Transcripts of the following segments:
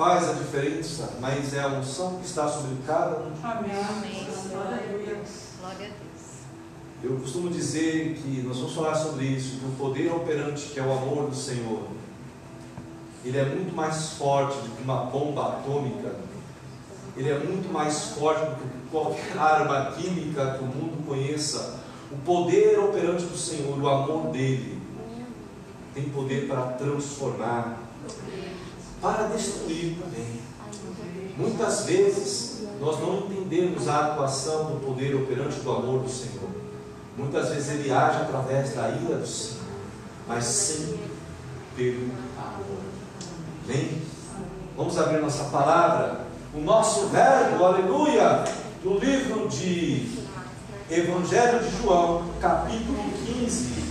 faz a diferença, mas é a unção que está sobre cada um. Amém. Amém. Glória a Deus. Glória a Deus. Eu costumo dizer que nós vamos falar sobre isso, que o poder operante, que é o amor do Senhor, ele é muito mais forte do que uma bomba atômica, ele é muito mais forte do que qualquer arma química que o mundo conheça. O poder operante do Senhor, o amor dele, tem poder para transformar, para destruir também. Muitas vezes nós não entendemos a atuação do poder operante do amor do Senhor. Muitas vezes ele age através da ira do Senhor, mas sempre pelo amor. Amém? Vamos abrir nossa palavra, o nosso verbo, aleluia, do livro de Evangelho de João, capítulo 15.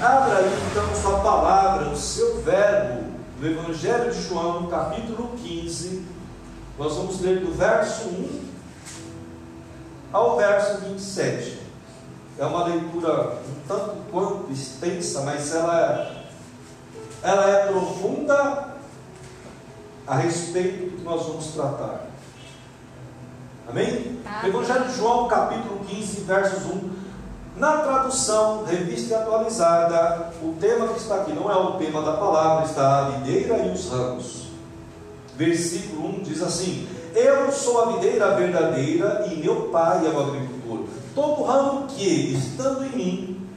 Abra aí então sua palavra, o seu verbo, do Evangelho de João, capítulo 15. Nós vamos ler do verso 1 ao verso 27. É uma leitura um tanto quanto extensa, mas ela, ela é profunda a respeito do que nós vamos tratar. Amém? Amém. Evangelho de João, capítulo 15, versos 1. Na tradução, revista atualizada, o tema que está aqui não é o tema da palavra, está a videira e os ramos. Versículo 1 diz assim: Eu sou a videira verdadeira e meu pai é o agricultor. Todo ramo que, estando em mim,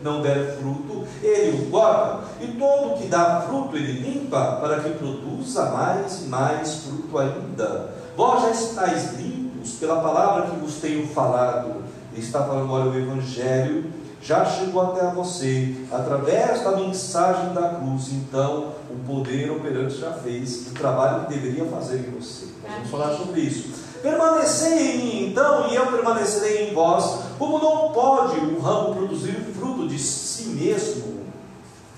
não der fruto, ele o guarda, e todo que dá fruto ele limpa, para que produza mais e mais fruto ainda. Vós já estáis limpos pela palavra que vos tenho falado. Está falando agora o Evangelho, já chegou até a você, através da mensagem da cruz. Então, o poder operante já fez o trabalho que deveria fazer em você. Vamos falar sobre isso. Permanecei em mim, então, e eu permanecerei em vós. Como não pode o ramo produzir fruto de si mesmo,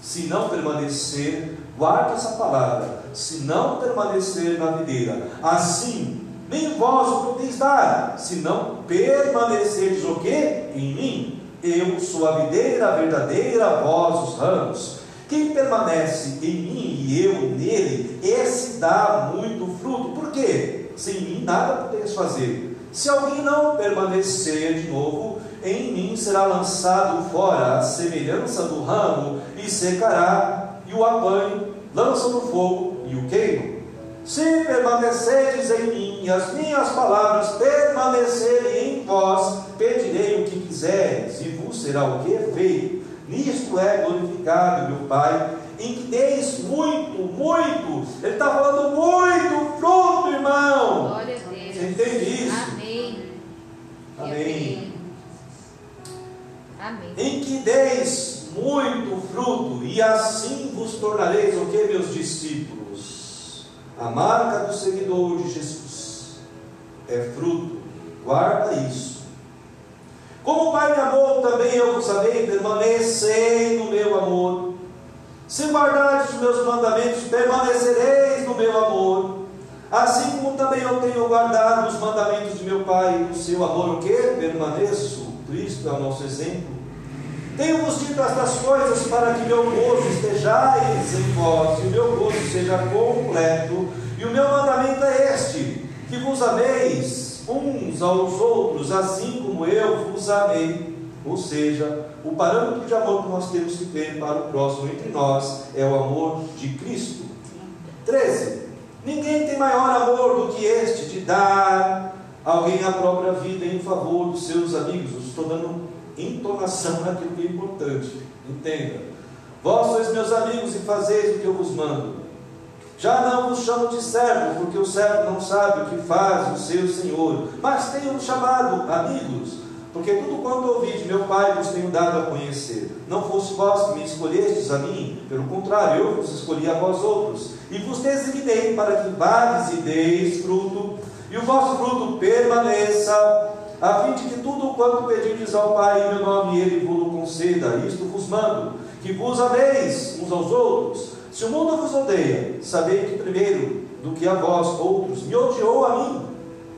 se não permanecer, guarde essa palavra, se não permanecer na videira. Assim, nem vós o podeis dar, se não permanecerdes o quê? Em mim. Eu sou a videira verdadeira, vós os ramos. Quem permanece em mim e eu nele, esse dá muito fruto. Por quê? Sem mim nada podeis fazer. Se alguém não permanecer de novo, em mim será lançado fora a semelhança do ramo e secará, e o apanho, lançam no fogo e o queimam. Se permanecerdes em mim as minhas palavras permanecerem em vós, pedirei o que quiseres, e vos será o que feito. Nisto é glorificado meu Pai, em que deis muito, muito. Ele está falando muito fruto, irmão. Glória a Deus. Você entende isso? Amém. Amém. Amém. Em que deis muito fruto, e assim vos tornareis o que, meus discípulos? A marca do seguidor de Jesus é fruto, guarda isso. Como o Pai me amou, também eu vos amei, permanecei no meu amor. Se guardardes os meus mandamentos, permanecereis no meu amor. Assim como também eu tenho guardado os mandamentos de meu Pai, o seu amor, o que? Permaneço. Cristo é o nosso exemplo. Tenho-vos dito estas coisas para que meu gozo estejais em vós, e o meu gozo seja completo. E o meu mandamento é este: que vos ameis uns aos outros, assim como eu vos amei. Ou seja, o parâmetro de amor que nós temos que ter para o próximo entre nós é o amor de Cristo. 13. Ninguém tem maior amor do que este de dar alguém a própria vida em favor dos seus amigos. Estou dando entonação naquilo que é importante. Entenda. Vós sois meus amigos e fazeis o que eu vos mando. Já não vos chamo de servo, porque o servo não sabe o que faz o seu senhor, mas tenho chamado amigos, porque tudo quanto ouvi de meu Pai vos tenho dado a conhecer. Não fosse vós que me escolhestes a mim, pelo contrário, eu vos escolhi a vós outros, e vos designei para que vades e deis fruto, e o vosso fruto permaneça, a fim de que tudo quanto pedirdes ao Pai em meu nome, Ele vos conceda. Isto vos mando, que vos ameis uns aos outros. Se o mundo vos odeia, sabei que primeiro do que a vós outros me odiou a mim.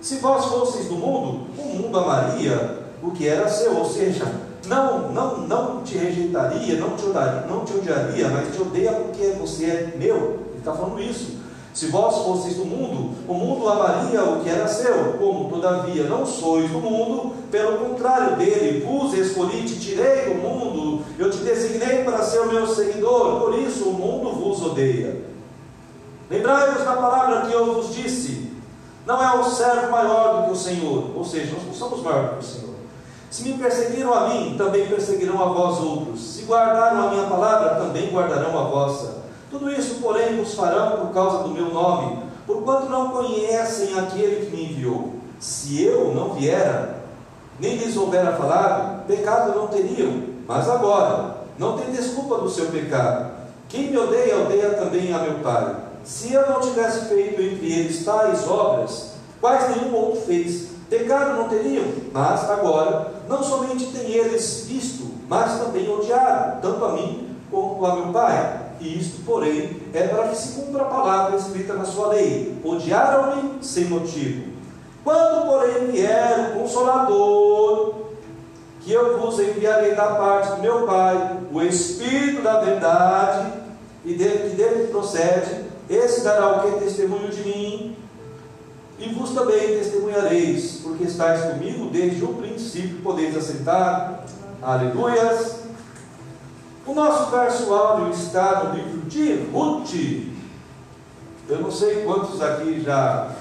Se vós fosseis do mundo, o mundo amaria o que era seu, ou seja, não, não, não te rejeitaria, não te odiaria, não te odiaria, mas te odeia porque você é meu. Ele está falando isso. Se vós fosseis do mundo, o mundo amaria o que era seu. Como, todavia, não sois do mundo, pelo contrário dele, vos escolhi, te tirei do mundo, eu te designei para ser o meu seguidor, por isso o mundo vos odeia. Lembrai-vos da palavra que eu vos disse: não é o servo maior do que o Senhor, ou seja, nós não somos maiores do que o Senhor. Se me perseguiram a mim, também perseguirão a vós outros. Se guardaram a minha palavra, também guardarão a vossa. Tudo isso, porém, vos farão por causa do meu nome, porquanto não conhecem aquele que me enviou. Se eu não viera, nem lhes houvera falado, pecado não teriam. Mas agora, não tem desculpa do seu pecado. Quem me odeia, odeia também a meu Pai. Se eu não tivesse feito entre eles tais obras, quais nenhum outro fez, pecado não teriam. Mas agora, não somente têm eles visto, mas também odiaram, tanto a mim como a meu Pai. E isto, porém, é para que se cumpra a palavra escrita na sua lei: odiaram-me sem motivo. Quando, porém, vier o Consolador, que eu vos enviarei da parte do meu Pai, o Espírito da verdade, e dele, que dele procede, esse dará o que? Testemunho de mim, e vos também testemunhareis, porque estáis comigo desde o princípio, podeis assentar. Aleluias. O nosso verso áudio está no livro de Ruth. Eu não sei quantos aqui já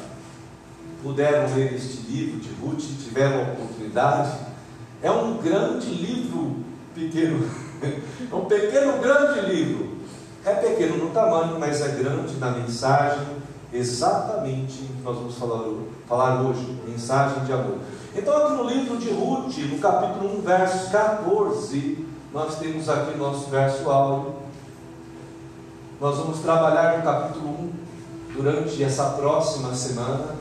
puderam ler este livro de Ruth, tiveram a oportunidade. É um grande livro pequeno. É um pequeno grande livro. É pequeno no tamanho, mas é grande na mensagem, exatamente o que nós vamos falar, falar hoje, mensagem de amor. Então, aqui no livro de Ruth, no capítulo 1, versos 14, nós temos aqui nosso verso áudio. Nós vamos trabalhar no capítulo 1 durante essa próxima semana,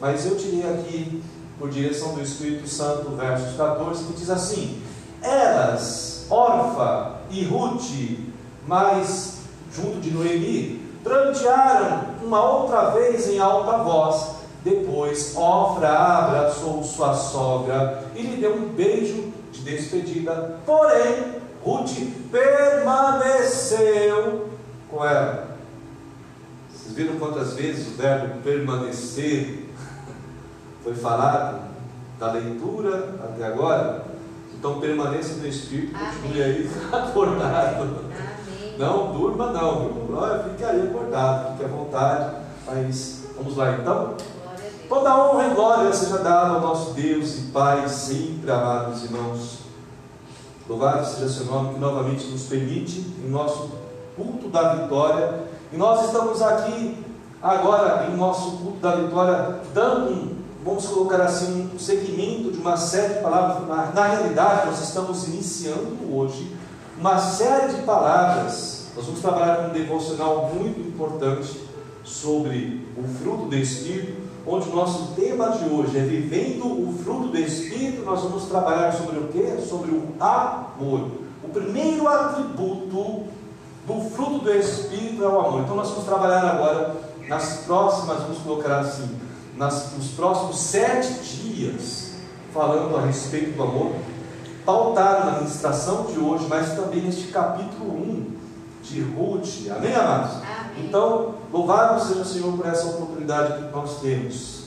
mas eu tirei aqui, por direção do Espírito Santo, o verso 14, que diz assim: Elas, Orfa e Ruth, mas junto de Noemi, prantearam uma outra vez em alta voz. Depois, Ofra abraçou sua sogra e lhe deu um beijo de despedida. Porém, Ruth permaneceu com ela. Vocês viram quantas vezes o verbo permanecer foi falado da leitura até agora? Então permaneça no Espírito, continue aí acordado. Não durma não, viu? Fique aí acordado, fique à vontade. Mas vamos lá então. Toda honra e glória seja dada ao nosso Deus e Pai, sempre amados irmãos. Louvado seja seu nome que novamente nos permite, em nosso culto da vitória. E nós estamos aqui agora, em nosso culto da vitória, dando vamos colocar assim, um segmento de uma série de palavras. Na, na realidade, nós estamos iniciando hoje uma série de palavras. Nós vamos trabalhar com um devocional muito importante sobre o fruto do Espírito, onde o nosso tema de hoje é vivendo o fruto do Espírito. Nós vamos trabalhar sobre o que? Sobre o amor. O primeiro atributo do fruto do Espírito é o amor. Então nós vamos trabalhar agora nas próximas, vamos colocar assim, nas, nos próximos sete dias, falando a respeito do amor pautado na ministração de hoje, mas também neste capítulo 1 de Ruth. Amém, amados? Amém. Então, louvado seja o Senhor por essa oportunidade que nós temos.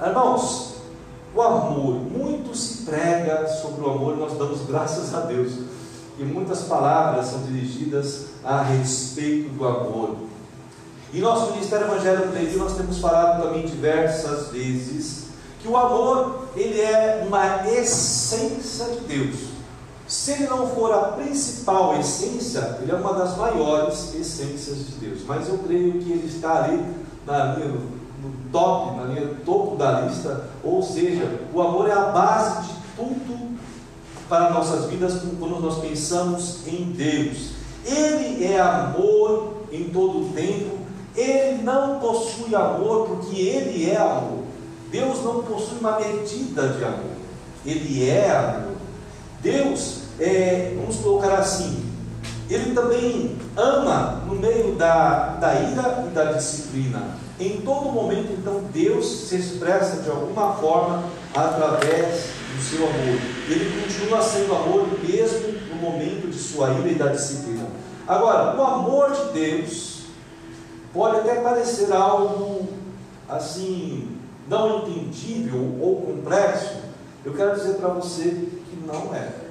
Irmãos, o amor, muito se prega sobre o amor, nós damos graças a Deus. E muitas palavras são dirigidas a respeito do amor. E nosso Ministério Evangélico Levi, nós temos falado também diversas vezes que o amor ele é uma essência de Deus. Se ele não for a principal essência, ele é uma das maiores essências de Deus. Mas eu creio que ele está ali na linha, no top, na linha topo da lista. Ou seja, o amor é a base de tudo para nossas vidas quando nós pensamos em Deus. Ele é amor em todo o tempo. Ele não possui amor porque ele é amor. Deus não possui uma medida de amor, Ele é amor. Deus, é, vamos colocar assim, Ele também ama no meio da, da ira e da disciplina. Em todo momento, então, Deus se expressa de alguma forma através do seu amor. Ele continua sendo amor mesmo no momento de sua ira e da disciplina. Agora, o amor de Deus pode até parecer algo assim, não entendível ou complexo, eu quero dizer para você que não é.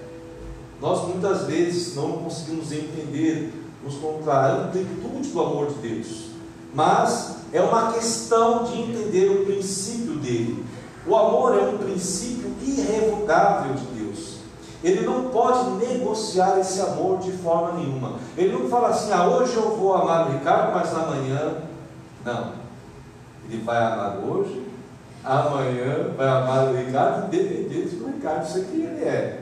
Nós muitas vezes não conseguimos entender nos contar a amplitude do amor de Deus, mas é uma questão de entender o princípio dele. O amor é um princípio irrevogável de Deus. Ele não pode negociar esse amor de forma nenhuma. Ele não fala assim, ah, hoje eu vou amar o Ricardo, mas amanhã. Não. Ele vai amar hoje, amanhã vai amar o Ricardo, independente do Ricardo ser quem ele é.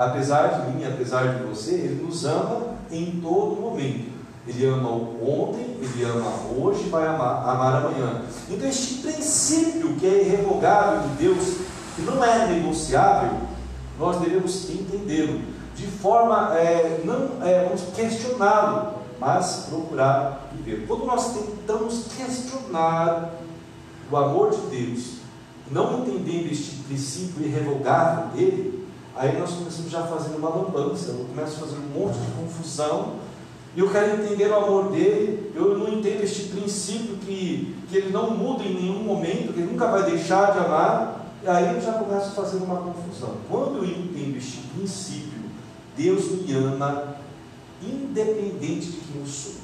Apesar de mim, apesar de você, ele nos ama em todo momento. Ele ama ontem, ele ama hoje, vai amar, amar amanhã. Então, este princípio que é irrevogável de Deus, que não é negociável, nós devemos entendê-lo de forma, é, não é, questioná-lo, mas procurar viver. Quando nós tentamos questionar o amor de Deus, não entendendo este princípio irrevogável dele, aí nós começamos já fazendo uma lambança, eu começo a fazer um monte de confusão, e eu quero entender o amor dele, eu não entendo este princípio que, que ele não muda em nenhum momento, que ele nunca vai deixar de amar, e aí eu já começo a fazer uma confusão. Quando eu entendo este princípio, Deus me ama independente de quem eu sou.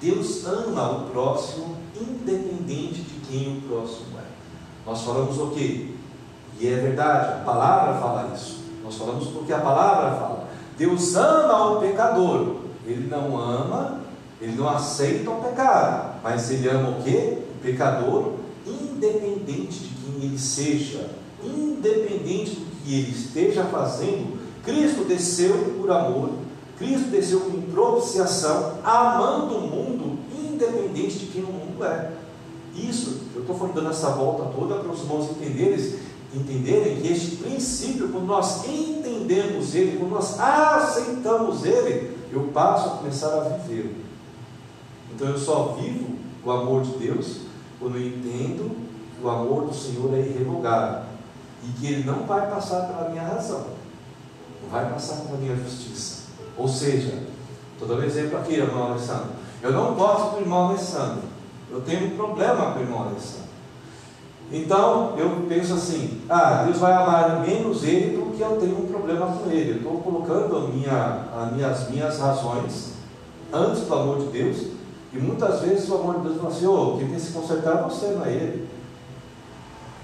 Deus ama o próximo independente de quem o próximo é. Nós falamos o quê? E é verdade, a palavra fala isso. Nós falamos porque a palavra fala. Deus ama o pecador. Ele não ama, ele não aceita o pecado. Mas ele ama o quê? O pecador, independente de quem ele seja, independente do que ele esteja fazendo. Cristo desceu por amor, Cristo desceu com propiciação, amando o mundo, independente de quem o mundo é. Isso, eu estou dando essa volta toda para os irmãos entenderem, entenderem que este princípio, quando nós entendemos ele, quando nós aceitamos ele, eu passo a começar a viver. Então eu só vivo o amor de Deus quando eu entendo que o amor do Senhor é irrevogável e que ele não vai passar pela minha razão, não vai passar pela minha justiça. Ou seja, estou dando exemplo aqui, irmão Alessandro. Eu não gosto do irmão Alessandro. Eu tenho um problema com o irmão Alessandro. Então eu penso assim: ah, Deus vai amar menos ele porque eu tenho um problema com ele. Eu estou colocando a minha, a minha, as minhas razões antes do amor de Deus. E muitas vezes o amor de Deus fala assim: oh, quem tem que se consertar é você, não é ele.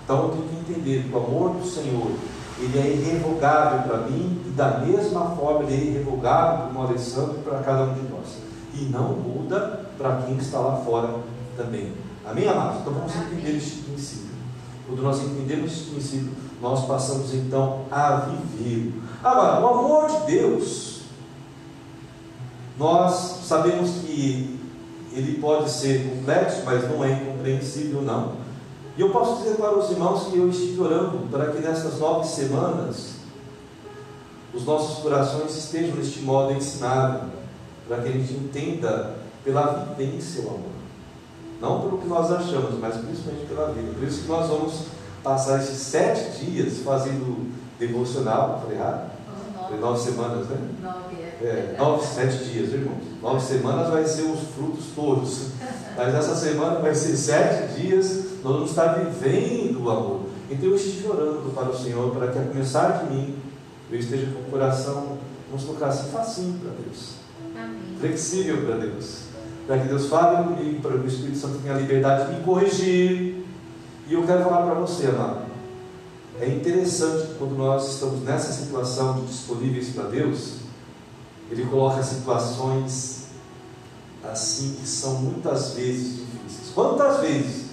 Então eu tenho que entender que o amor do Senhor ele é irrevogável para mim e da mesma forma ele é irrevogável para o Alessandro e para cada um de nós. E não muda para quem está lá fora também. Amém, amados? Então vamos entender este princípio. Quando nós entendemos este princípio, nós passamos então a viver. Agora, o amor de Deus, nós sabemos que ele pode ser complexo, mas não é incompreensível, não. E eu posso dizer para os irmãos que eu estive orando para que nessas nove semanas os nossos corações estejam neste modo ensinado, para que a gente entenda pela vivência o amor. Não pelo que nós achamos, mas principalmente pela vida. Por isso que nós vamos passar esses sete dias fazendo devocional, falei errado? Nove. Nove semanas, né? Nove, é. é. Nove, sete dias, irmãos. Nove semanas vai ser os frutos todos. Mas essa semana vai ser sete dias nós vamos estar vivendo o amor. Então eu estive orando para o Senhor para que a começar de mim eu esteja com o coração, vamos colocar assim, facinho para Deus. Amém. Flexível para Deus. Para que Deus fale comigo, para que o Espírito Santo tenha a liberdade de me corrigir. E eu quero falar para você, amado. É interessante quando nós estamos nessa situação de disponíveis para Deus, Ele coloca situações assim que são muitas vezes difíceis. Quantas vezes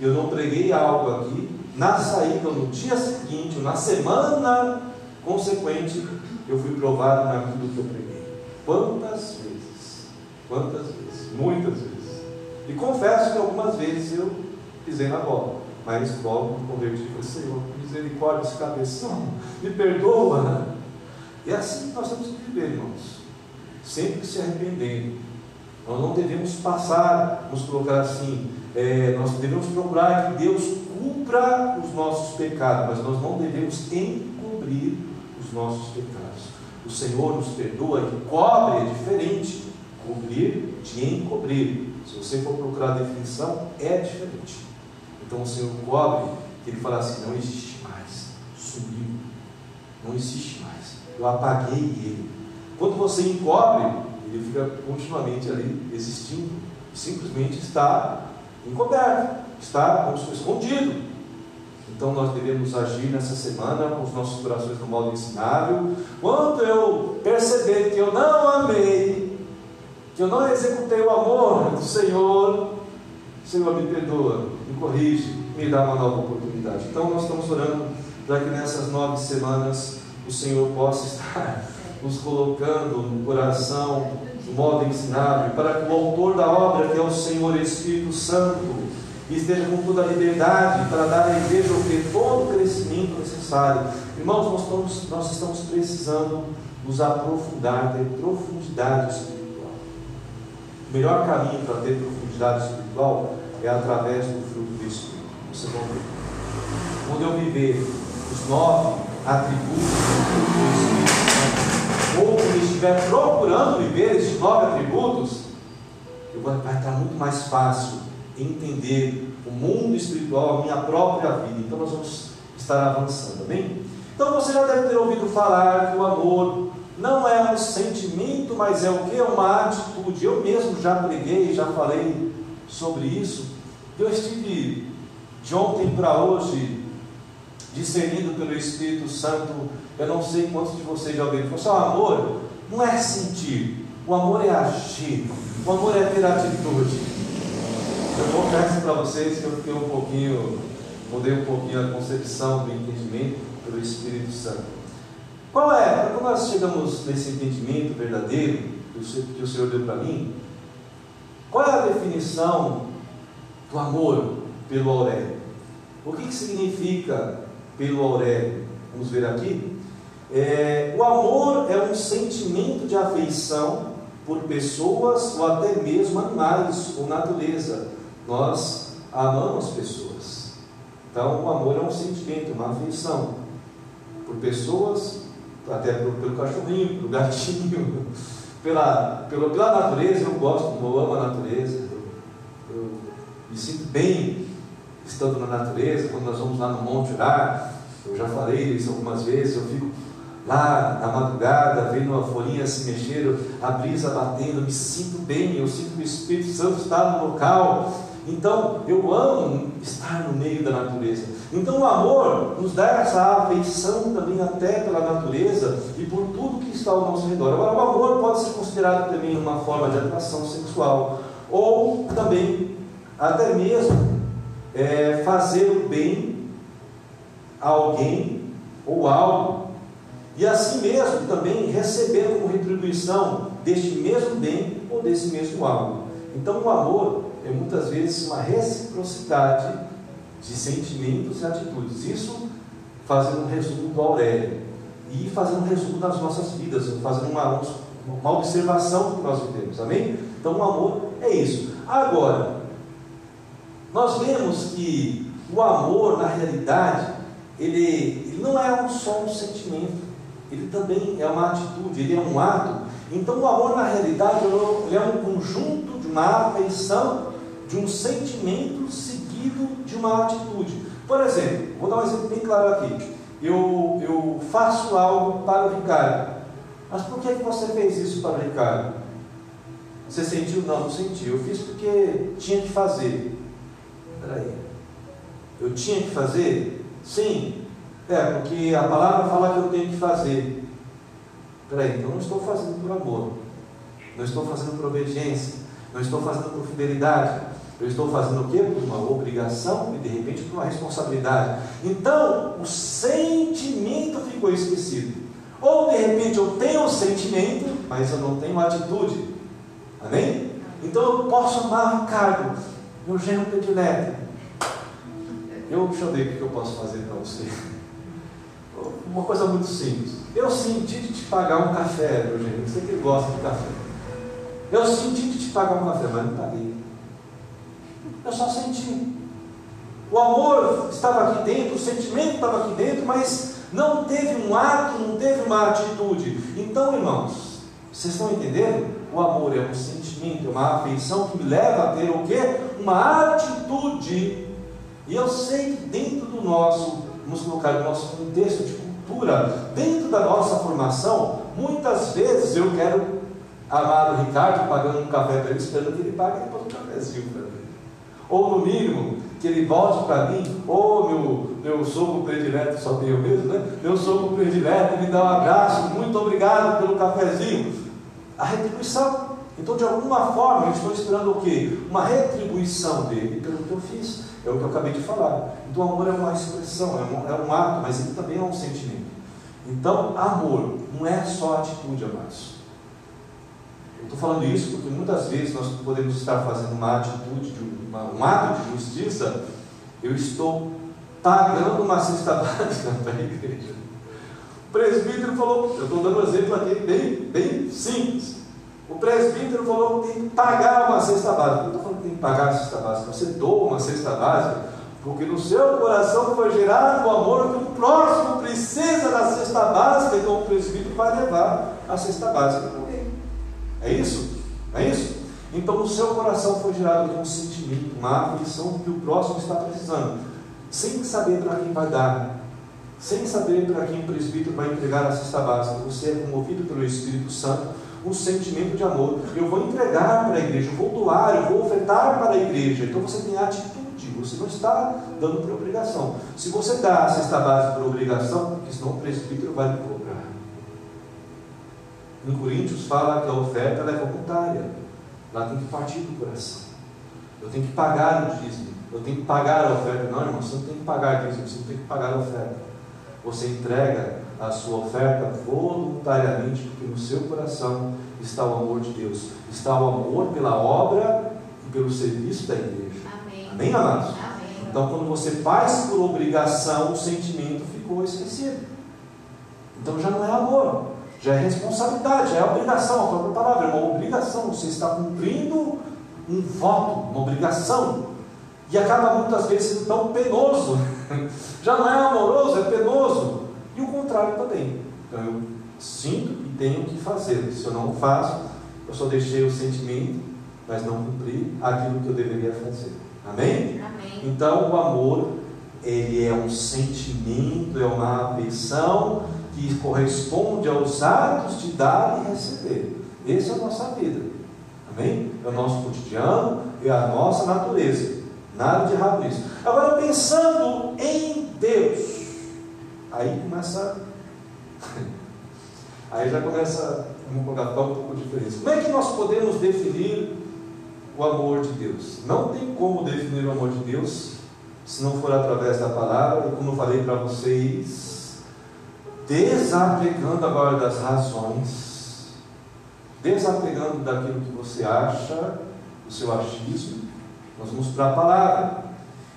eu não preguei algo aqui, na saída, no dia seguinte, na semana consequente, eu fui provado naquilo que eu preguei. Quantas vezes? Quantas vezes? Muitas vezes. E confesso que algumas vezes eu pisei na bola, mas logo me converti e falei, Senhor, misericórdia esse cabeção, me perdoa. E é assim que nós temos que viver, irmãos. Sempre se arrependendo. Nós não devemos passar, vamos colocar assim, é, nós devemos procurar que Deus cubra os nossos pecados, mas nós não devemos encobrir os nossos pecados. O Senhor nos perdoa e cobre é diferente. Cobrir de encobrir. Se você for procurar a definição, é diferente. Então o Senhor cobre, que ele fala assim: não existe mais, sumiu, não existe mais, eu apaguei ele. Quando você encobre, ele fica continuamente ali existindo, simplesmente está encoberto, está escondido. Então nós devemos agir nessa semana com os nossos corações no modo ensinável. Quando eu perceber que eu não amei, que eu não executei o amor do Senhor, Senhor me perdoa, me corrige, me dá uma nova oportunidade. Então nós estamos orando para que nessas nove semanas o Senhor possa estar nos colocando no coração, no modo ensinável, para que o autor da obra, que é o Senhor Espírito Santo, esteja com toda a liberdade para dar à igreja o que todo o crescimento necessário. Irmãos, nós estamos, nós estamos precisando nos aprofundar, ter profundidade espiritual. Melhor caminho para ter profundidade espiritual é através do fruto do Espírito. Vocês vão ver. Quando eu viver os nove atributos do Espírito ou quando estiver procurando viver esses nove atributos, vai estar muito mais fácil entender o mundo espiritual, a minha própria vida. Então nós vamos estar avançando, amém? Então você já deve ter ouvido falar que o amor não é um sentimento, mas é o que? Uma atitude. Eu mesmo já preguei, já falei sobre isso. Eu estive de ontem para hoje discernindo pelo Espírito Santo. Eu não sei quantos de vocês já ouviram. Falou assim, o amor não é sentir, o amor é agir, o amor é ter atitude. Eu confesso para vocês que eu fiquei um pouquinho, mudei um pouquinho a concepção do entendimento pelo Espírito Santo. Qual é? Quando nós chegamos nesse entendimento verdadeiro que o Senhor deu para mim, qual é a definição do amor pelo Aurélio? O que, que significa pelo Aurélio? Vamos ver aqui. É, o amor é um sentimento de afeição por pessoas ou até mesmo animais ou natureza nós amamos pessoas. Então, o amor é um sentimento, uma afeição por pessoas, até pelo cachorrinho, pelo gatinho, pela, pela, pela natureza. Eu gosto, eu amo a natureza. Eu, eu me sinto bem estando na natureza. Quando nós vamos lá no Monte Orar, eu já falei isso algumas vezes. Eu fico lá na madrugada, vendo a folhinha se mexer, a brisa batendo, me sinto bem, eu sinto que o Espírito Santo está no local, então, eu amo estar no meio da natureza. Então, o amor nos dá essa afeição também até pela natureza e por tudo que está ao nosso redor. Agora, o amor pode ser considerado também uma forma de atração sexual ou também, até mesmo, é, fazer o bem a alguém ou algo e assim mesmo também receber como retribuição deste mesmo bem ou desse mesmo algo. Então, o amor é muitas vezes uma reciprocidade de sentimentos e atitudes. Isso fazendo um resumo do Aurélio e fazendo um resumo das nossas vidas, fazendo uma, uma observação que nós vivemos. Amém? Então, o amor é isso. Agora, nós vemos que o amor, na realidade, ele, ele não é um só um sentimento, ele também é uma atitude, ele é um ato. Então, o amor, na realidade, ele é um conjunto de uma afeição de um sentimento seguido de uma atitude. Por exemplo, vou dar um exemplo bem claro aqui. Eu, eu faço algo para o Ricardo. Mas por que, que você fez isso para o Ricardo? Você sentiu? Não, não senti. Eu fiz porque tinha que fazer. Peraí. Eu tinha que fazer? Sim. É, porque a palavra fala que eu tenho que fazer. Peraí, então não estou fazendo por amor. Não estou fazendo por obediência. Não estou fazendo por fidelidade. Eu estou fazendo o quê? Por uma obrigação e de repente por uma responsabilidade. Então, o sentimento ficou esquecido. Ou de repente eu tenho o sentimento, mas eu não tenho atitude. Amém? Então eu posso amar o Ricardo, meu genro predileto. Eu, ver o que eu posso fazer para você. Uma coisa muito simples. Eu senti de te pagar um café, meu genro. Você que gosta de café. Eu senti de te pagar um café, mas não paguei. Eu só senti. O amor estava aqui dentro, o sentimento estava aqui dentro, mas não teve um ato, não teve uma atitude. Então, irmãos, vocês estão entendendo? o amor é um sentimento, é uma afeição que me leva a ter o quê? Uma atitude. E eu sei que dentro do nosso, vamos colocar no nosso contexto de cultura, dentro da nossa formação, muitas vezes eu quero amar o Ricardo pagando um café para ele, esperando que ele pague depois um cafezinho para. Ou no mínimo, que ele volte para mim, ou meu, meu sogro predileto, só eu mesmo, né? Meu sogro predileto me dá um abraço, muito obrigado pelo cafezinho. A retribuição. Então, de alguma forma, eu estou esperando o quê? Uma retribuição dele pelo que eu fiz. É o que eu acabei de falar. Então, amor é uma expressão, é um, é um ato, mas ele também é um sentimento. Então, amor não é só atitude, amados. Eu estou falando isso porque muitas vezes nós podemos estar fazendo uma atitude, de uma, um ato de justiça, eu estou pagando uma cesta básica para a igreja. O presbítero falou, eu estou dando um exemplo aqui bem, bem simples. O presbítero falou que tem que pagar uma cesta básica. Eu estou falando que tem que pagar a cesta básica. Você doa uma cesta básica porque no seu coração foi gerado o amor que o próximo precisa da cesta básica, então o presbítero vai levar a cesta básica para alguém. É isso? É isso? Então no seu coração foi gerado um sentimento, uma aflição que o próximo está precisando, sem saber para quem vai dar, sem saber para quem o presbítero vai entregar a cesta básica. Você é comovido pelo Espírito Santo, um sentimento de amor. Eu vou entregar para a igreja, eu vou doar, eu vou ofertar para a igreja. Então você tem atitude, você não está dando por obrigação. Se você dá a cesta básica por obrigação, porque senão o presbítero vai lhe cobrar. Em Coríntios fala que a oferta é voluntária. Lá tem que partir do coração. Eu tenho que pagar o dízimo. Eu tenho que pagar a oferta. Não, irmão, você não tem que pagar o dízimo, você não tem que pagar a oferta. Você entrega a sua oferta voluntariamente, porque no seu coração está o amor de Deus. Está o amor pela obra e pelo serviço da igreja. Amém. Amém, amados? Amém. Então, quando você faz por obrigação, o sentimento ficou esquecido. Então já não é amor, já é responsabilidade, já é obrigação. A própria palavra é uma obrigação. Você está cumprindo um voto, uma obrigação. E acaba muitas vezes sendo tão penoso. Já não é amoroso, é penoso. E o contrário também. Então eu sinto e tenho que fazer. Se eu não faço, eu só deixei o sentimento, mas não cumpri aquilo que eu deveria fazer. Amém? Amém. Então o amor, ele é um sentimento, é uma afeição que corresponde aos atos de dar e receber. Essa é a nossa vida. Amém? É o nosso cotidiano, é a nossa natureza. Nada de errado nisso. Agora, pensando em Deus, aí começa. Aí já começa, vamos colocar um pouco de diferença. Como é que nós podemos definir o amor de Deus? Não tem como definir o amor de Deus se não for através da palavra, como eu falei para vocês, desapegando agora das razões, desapegando daquilo que você acha, do seu achismo, nós vamos para a palavra.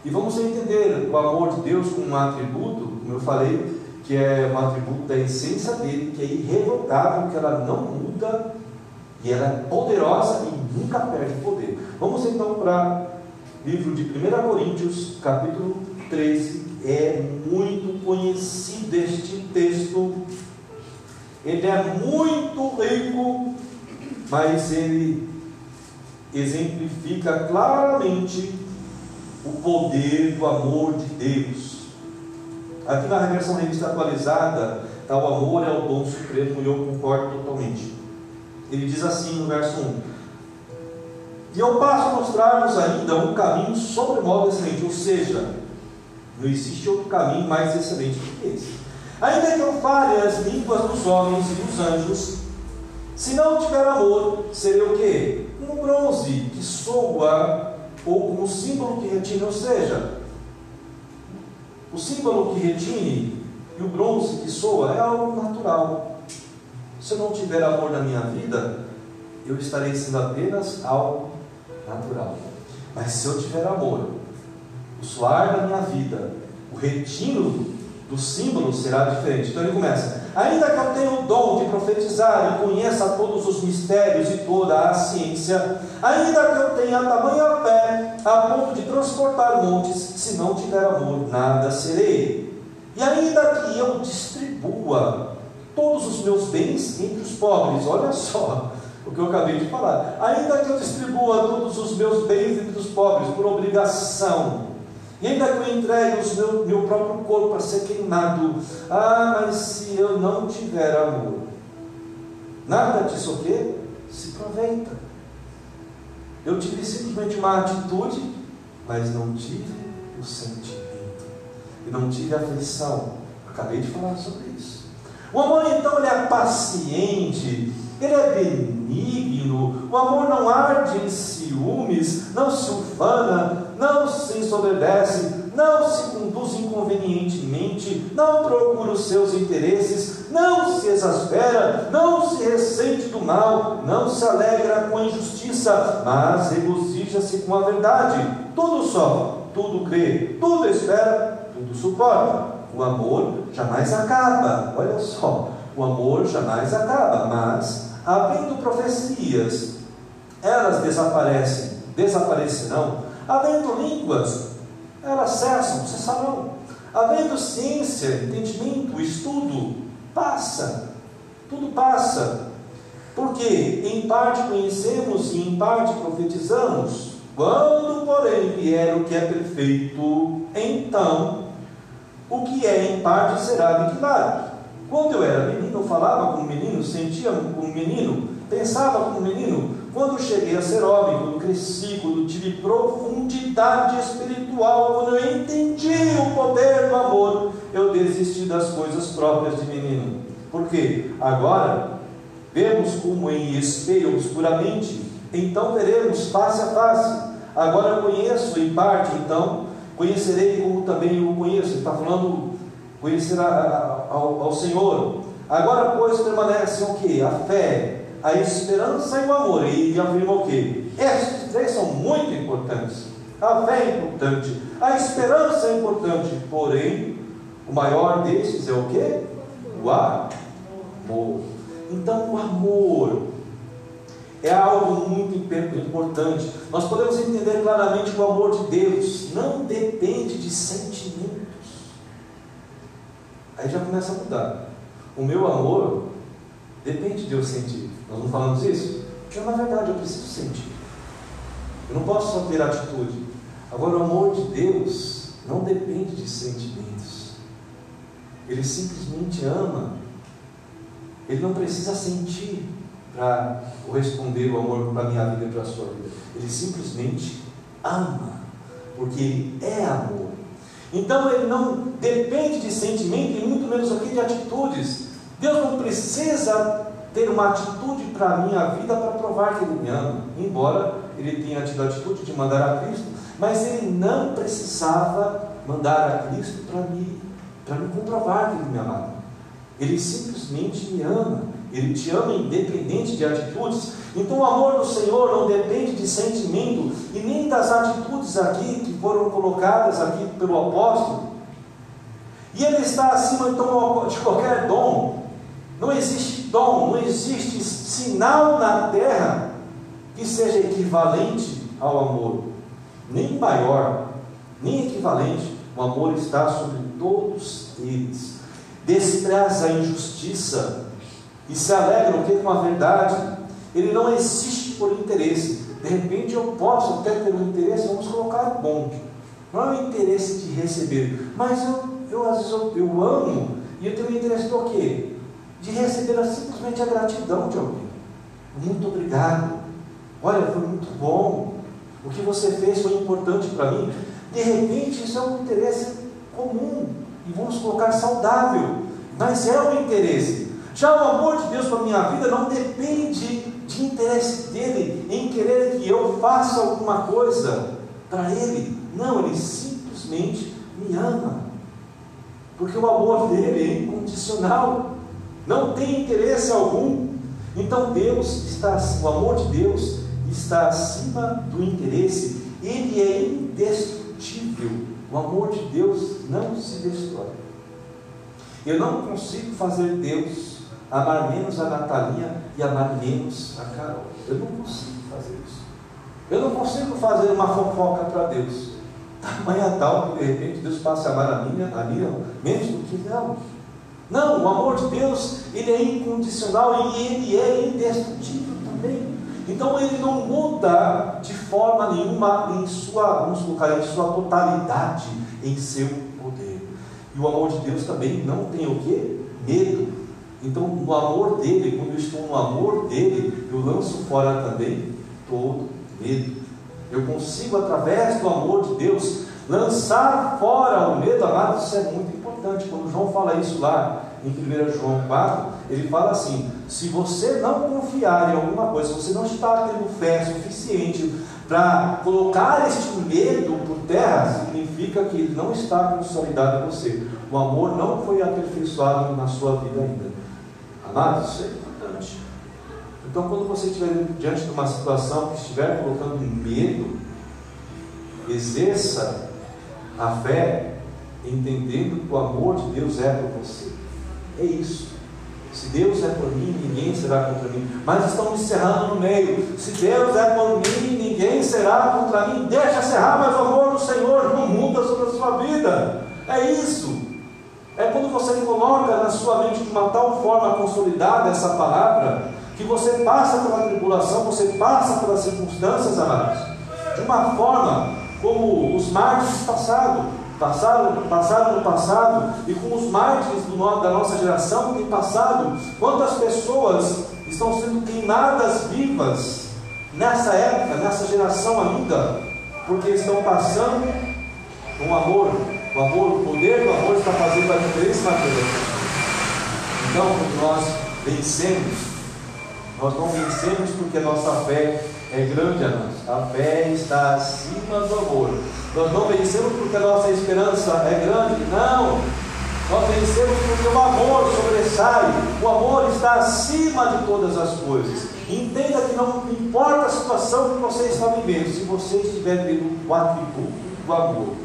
E vamos entender o amor de Deus como um atributo, como eu falei, que é um atributo da essência dele, que é irrevogável, que ela não muda, e ela é poderosa e nunca perde poder. Vamos então para o livro de 1 Coríntios, capítulo 13. É muito conhecido este texto. Ele é muito rico, mas ele exemplifica claramente o poder do amor de Deus. Aqui na versão revista atualizada, está o amor é o dom supremo e eu concordo totalmente. Ele diz assim no verso 1: E eu passo a mostrar-vos ainda um caminho sobre modo excelente, ou seja, não existe outro caminho mais excelente do que esse. Ainda que eu fale as línguas dos homens e dos anjos, se não tiver amor, seria o quê? Um bronze que soa, ou como símbolo que retine, ou seja, o símbolo que retine e o bronze que soa é algo natural. Se eu não tiver amor na minha vida, eu estarei sendo apenas algo natural. Mas se eu tiver amor, o soar da minha vida, o retino do símbolo será diferente. Então ele começa: Ainda que eu tenha o dom de profetizar e conheça todos os mistérios e toda a ciência, ainda que eu tenha tamanha fé a ponto de transportar montes, se não tiver amor, nada serei. E ainda que eu distribua todos os meus bens entre os pobres, olha só, O que eu acabei de falar. Ainda que eu distribua todos os meus bens entre os pobres por obrigação, e ainda que eu entregue o meu, meu próprio corpo a ser queimado, ah, mas se eu não tiver amor, nada disso o quê? Se aproveita. Eu tive simplesmente uma atitude, mas não tive o sentimento. E não tive aflição. Acabei de falar sobre isso. O amor, então, ele é paciente, ele é benigno. O amor não arde em ciúmes, não se ufana, não se ensoberbece, não se conduz inconvenientemente, não procura os seus interesses, não se exaspera, não se ressente do mal, não se alegra com a injustiça, mas regozija-se com a verdade. Tudo sofre, tudo crê, tudo espera, tudo suporta. O amor jamais acaba. Olha só, o amor jamais acaba, mas havendo profecias, elas desaparecem, desaparecerão. Havendo línguas, elas cessam, cessarão. Havendo ciência, entendimento, estudo, passa. Tudo passa. Porque em parte conhecemos e em parte profetizamos. Quando, porém, vier o que é perfeito, então o que é em parte será aniquilado. Quando eu era menino, eu falava como menino, sentia como menino, pensava como menino. Quando cheguei a ser homem, quando cresci, quando tive profundidade espiritual, quando eu entendi o poder do amor, eu desisti das coisas próprias de menino. Porque agora vemos como em espelho obscuramente, então veremos face a face. Agora conheço em parte, então conhecerei como também o conheço. Está falando conhecer ao, ao, Senhor. Agora, pois, permanecem o que? A fé, a esperança e o amor. E afirma o que? Esses três são muito importantes. A fé é importante, a esperança é importante, porém, o maior desses é o que? O amor. Então, o amor é algo muito importante. Nós podemos entender claramente que o amor de Deus não depende de sentimentos. Aí já começa a mudar. O meu amor depende de eu sentir. Nós não falamos isso? Porque na verdade eu preciso sentir. Eu não posso só ter atitude. Agora o amor de Deus não depende de sentimentos. Ele simplesmente ama. Ele não precisa sentir para corresponder o amor para a minha vida e para a sua vida. Ele simplesmente ama, porque ele é amor. Então ele não depende de sentimento e muito menos aqui de atitudes. Deus não precisa ter uma atitude para a minha vida para provar que ele me ama, embora ele tenha tido a atitude de mandar a Cristo, mas ele não precisava mandar a Cristo para me, me comprovar que ele me amava. Ele simplesmente me ama. Ele te ama independente de atitudes. Então o amor do Senhor não depende de sentimento e nem das atitudes aqui que foram colocadas aqui pelo apóstolo. E ele está acima então, de qualquer dom. Não existe dom, não existe sinal na terra que seja equivalente ao amor, nem maior, nem equivalente. O amor está sobre todos eles. Despreza a injustiça, e se alegra o que com a verdade. Ele não existe por interesse. De repente eu posso até ter um interesse, vamos colocar bom. Não é o interesse de receber, mas eu, eu às vezes eu, eu amo e eu tenho interesse do quê? De receber simplesmente a gratidão de alguém. Muito obrigado. Olha, foi muito bom. O que você fez foi importante para mim. De repente, isso é um interesse comum. E vamos colocar saudável. Mas é um interesse. Já o amor de Deus para a minha vida não depende de interesse dele em querer que eu faça alguma coisa para ele. Não, ele simplesmente me ama. Porque o amor dele é incondicional, não tem interesse algum. Então Deus está, o amor de Deus está acima do interesse. Ele é indestrutível. O amor de Deus não se destrói. Eu não consigo fazer Deus amar menos a Natalinha e amar menos a Carol. Eu não consigo fazer isso. Eu não consigo fazer uma fofoca para Deus. Tamanha tal que de repente Deus passe a amar a minha, a minha menos do que ela. Não, o amor de Deus, ele é incondicional e ele é indestrutível também. Então ele não muda de forma nenhuma em sua, vamos colocar, em sua totalidade em seu poder. E o amor de Deus também não tem o que? Medo. Então no amor dele, quando eu estou no amor dele, eu lanço fora também todo medo. Eu consigo, através do amor de Deus, lançar fora o medo, amado, isso é muito importante. Quando João fala isso lá em 1 João 4, ele fala assim: se você não confiar em alguma coisa, se você não está tendo fé suficiente para colocar este medo por terra, significa que ele não está consolidado em você. O amor não foi aperfeiçoado na sua vida ainda. Amados, isso é importante. Então, quando você estiver diante de uma situação que estiver colocando medo, exerça a fé entendendo que o amor de Deus é por você. É isso. Se Deus é por mim, ninguém será contra mim. Mas estão me cerrando no meio. Se Deus é por mim, ninguém será contra mim. Deixa cerrar, mas o amor do Senhor não muda sobre a sua vida. É isso. É quando você coloca na sua mente de uma tal forma consolidada essa palavra, que você passa pela tribulação, você passa pelas circunstâncias, amados, de uma forma como os mártires passaram, passaram, passaram no passado e como os mártires do, da nossa geração têm passado. Quantas pessoas estão sendo queimadas vivas nessa época, nessa geração ainda, porque estão passando com amor, o amor, o poder do amor está fazendo a diferença na vida. Então, quando nós vencemos, nós não vencemos porque a nossa fé é grande a nós. A fé está acima do amor. Nós não vencemos porque a nossa esperança é grande. Não. Nós vencemos porque o amor sobressai. O amor está acima de todas as coisas. Entenda que não importa a situação que você está vivendo, se você estiver vivendo o atributo do amor,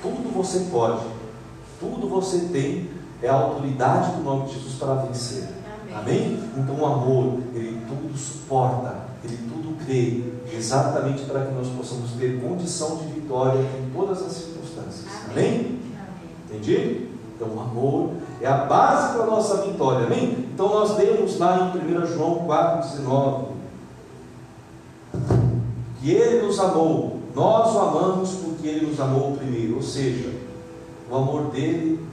tudo você pode, tudo você tem, é a autoridade do nome de Jesus para vencer. Amém? Então o amor, ele tudo suporta, ele tudo crê, exatamente para que nós possamos ter condição de vitória em todas as circunstâncias. Amém? Amém? Entendi? Então o amor é a base para a nossa vitória. Amém? Então nós lemos lá em 1 João 4,19 que ele nos amou, nós o amamos porque ele nos amou primeiro. Ou seja, o amor dele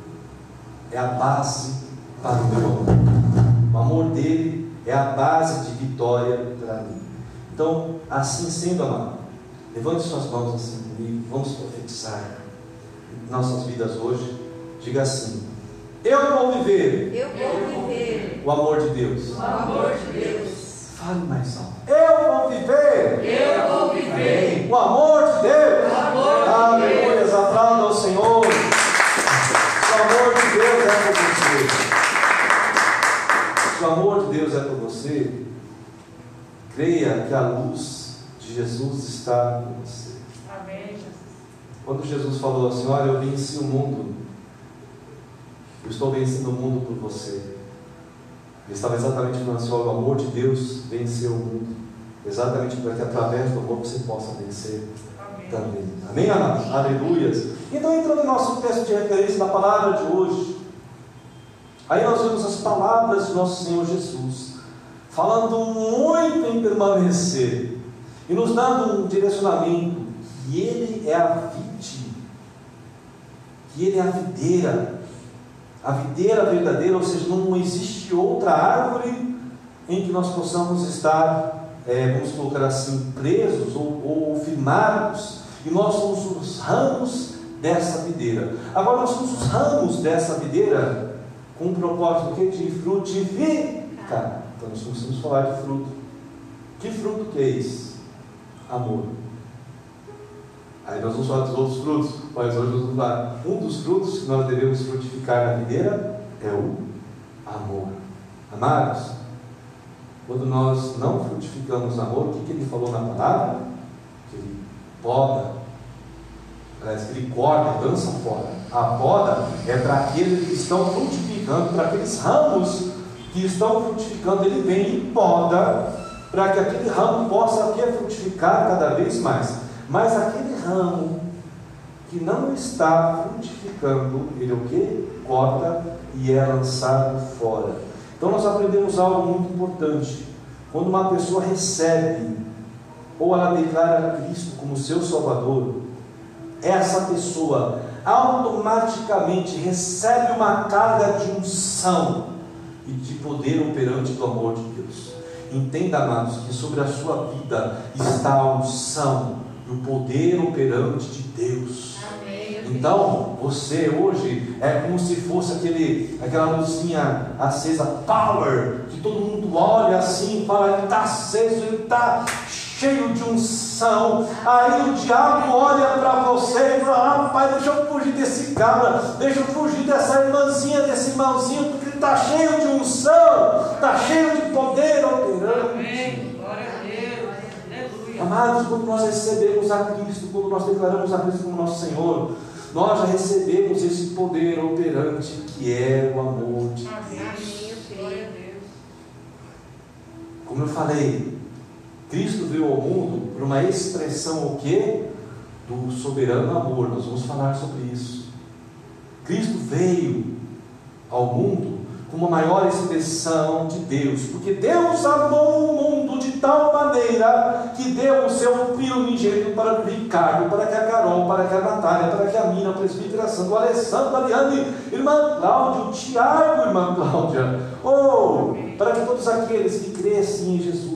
é a base para o meu amor. O amor dele é a base de vitória para mim. Então, assim sendo, amado, levante suas mãos assim comigo, vamos profetizar nossas vidas hoje. Diga assim: Eu vou viver. Eu vou viver. O amor de Deus. O amor de Deus. Fale mais alto. Eu vou viver. Eu vou viver. Amém. O amor de Deus. O amor de Aleluia. Aplauda ao Senhor. O amor de Deus é. Se o amor de Deus é por você, creia que a luz de Jesus está com você. Amém, Jesus. Quando Jesus falou assim: Olha, eu venci o mundo, eu estou vencendo o mundo por você. Ele estava exatamente falando assim: o amor de Deus venceu o mundo, exatamente para que através do amor você possa vencer também. Amém, amados? Aleluias. Então, entrando no nosso texto de referência da palavra de hoje, aí nós vemos as palavras de nosso Senhor Jesus, falando muito em permanecer e nos dando um direcionamento, que Ele é a vide, que Ele é a videira, a videira verdadeira, ou seja, não existe outra árvore em que nós possamos estar, é, vamos colocar assim, presos ou, ou firmados, e nós somos os ramos dessa videira. Agora, nós somos os ramos dessa videira com o propósito que? de frutificar. Então, nós precisamos falar de fruto. Que fruto que é esse? Amor. Aí nós vamos falar dos outros frutos, mas hoje nós vamos falar. Um dos frutos que nós devemos frutificar na videira é o amor. Amados, quando nós não frutificamos amor, o que, que ele falou na palavra? Que ele poda, ele corta, lança fora. A poda é para aqueles que estão frutificando, para aqueles ramos que estão frutificando, ele vem e poda para que aquele ramo possa aqui frutificar cada vez mais. Mas aquele ramo que não está frutificando, ele o que? Corta e é lançado fora. Então nós aprendemos algo muito importante. quando uma pessoa recebe ou ela declara Cristo como seu Salvador, essa pessoa automaticamente recebe uma carga de unção e de poder operante do amor de Deus. Entenda, amados, que sobre a sua vida está a unção e o poder operante de Deus. Então, você hoje é como se fosse aquele, aquela luzinha acesa, power, que todo mundo olha assim e fala, ele está aceso, ele está cheio de unção. Aí o diabo olha para você e fala: rapaz, deixa eu fugir desse cabra, deixa eu fugir dessa irmãzinha, desse irmãozinho, porque ele está cheio de unção, está cheio de poder operante. Amados, quando nós recebemos a Cristo, quando nós declaramos a Cristo como nosso Senhor, nós já recebemos esse poder operante que é o amor de Deus. Como eu falei, Cristo veio ao mundo por uma expressão o quê? Do soberano amor. Nós vamos falar sobre isso. Cristo veio ao mundo como a maior expressão de Deus, porque Deus amou o mundo de tal maneira que deu o seu filho unigênito para o Ricardo, para que a Carol, para que a Natália, para que a Mina, a presbítera Sandra, o Alessandro, a Ariane, irmã Cláudia, o Tiago, irmã Cláudia, ou para que todos aqueles que crescem em Jesus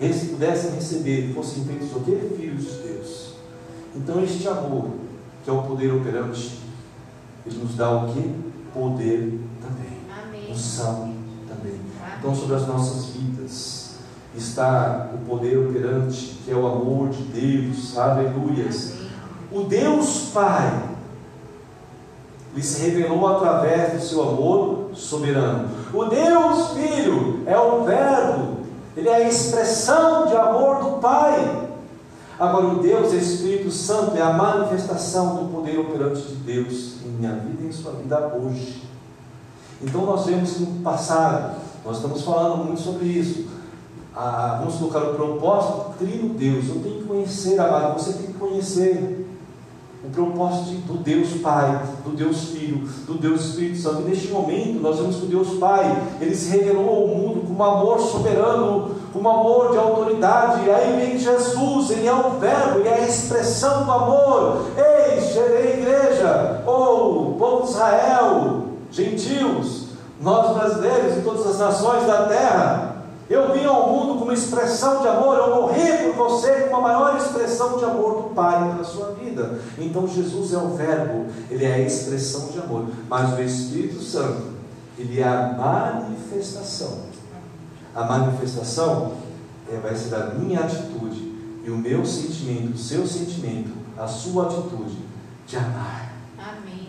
eles pudessem receber, fossem feitos o quê? Filhos de Deus. Então este amor, que é o poder operante, ele nos dá o que? Poder também. Amém. Unção também. Amém. Então sobre as nossas vidas está o poder operante, que é o amor de Deus. Aleluias. Amém. O Deus Pai lhe se revelou através do seu amor soberano. O Deus Filho é o Verbo ele é a expressão de amor do Pai. Agora, o Deus Espírito Santo é a manifestação do poder operante de Deus em minha vida e em sua vida hoje. Então, nós vemos no passado, nós estamos falando muito sobre isso. Ah, vamos colocar o propósito trino Deus. Eu tenho que conhecer, amado, você tem que conhecer o propósito do Deus Pai, do Deus Filho, do Deus Espírito Santo. E neste momento nós vemos que o Deus Pai, ele se revelou ao mundo com um amor soberano, com um amor de autoridade. E aí vem Jesus, ele é o verbo, ele é a expressão do amor. Ei, igreja, ou oh, povo de Israel, gentios, nós brasileiros e todas as nações da terra, eu vim ao mundo com uma expressão de amor, eu morri por você com a maior expressão de amor do Pai pela sua vida. Então Jesus é o Verbo, ele é a expressão de amor, mas o Espírito Santo, ele é a manifestação. A manifestação é, vai ser a minha atitude e o meu sentimento, o seu sentimento, a sua atitude de amar. Amém.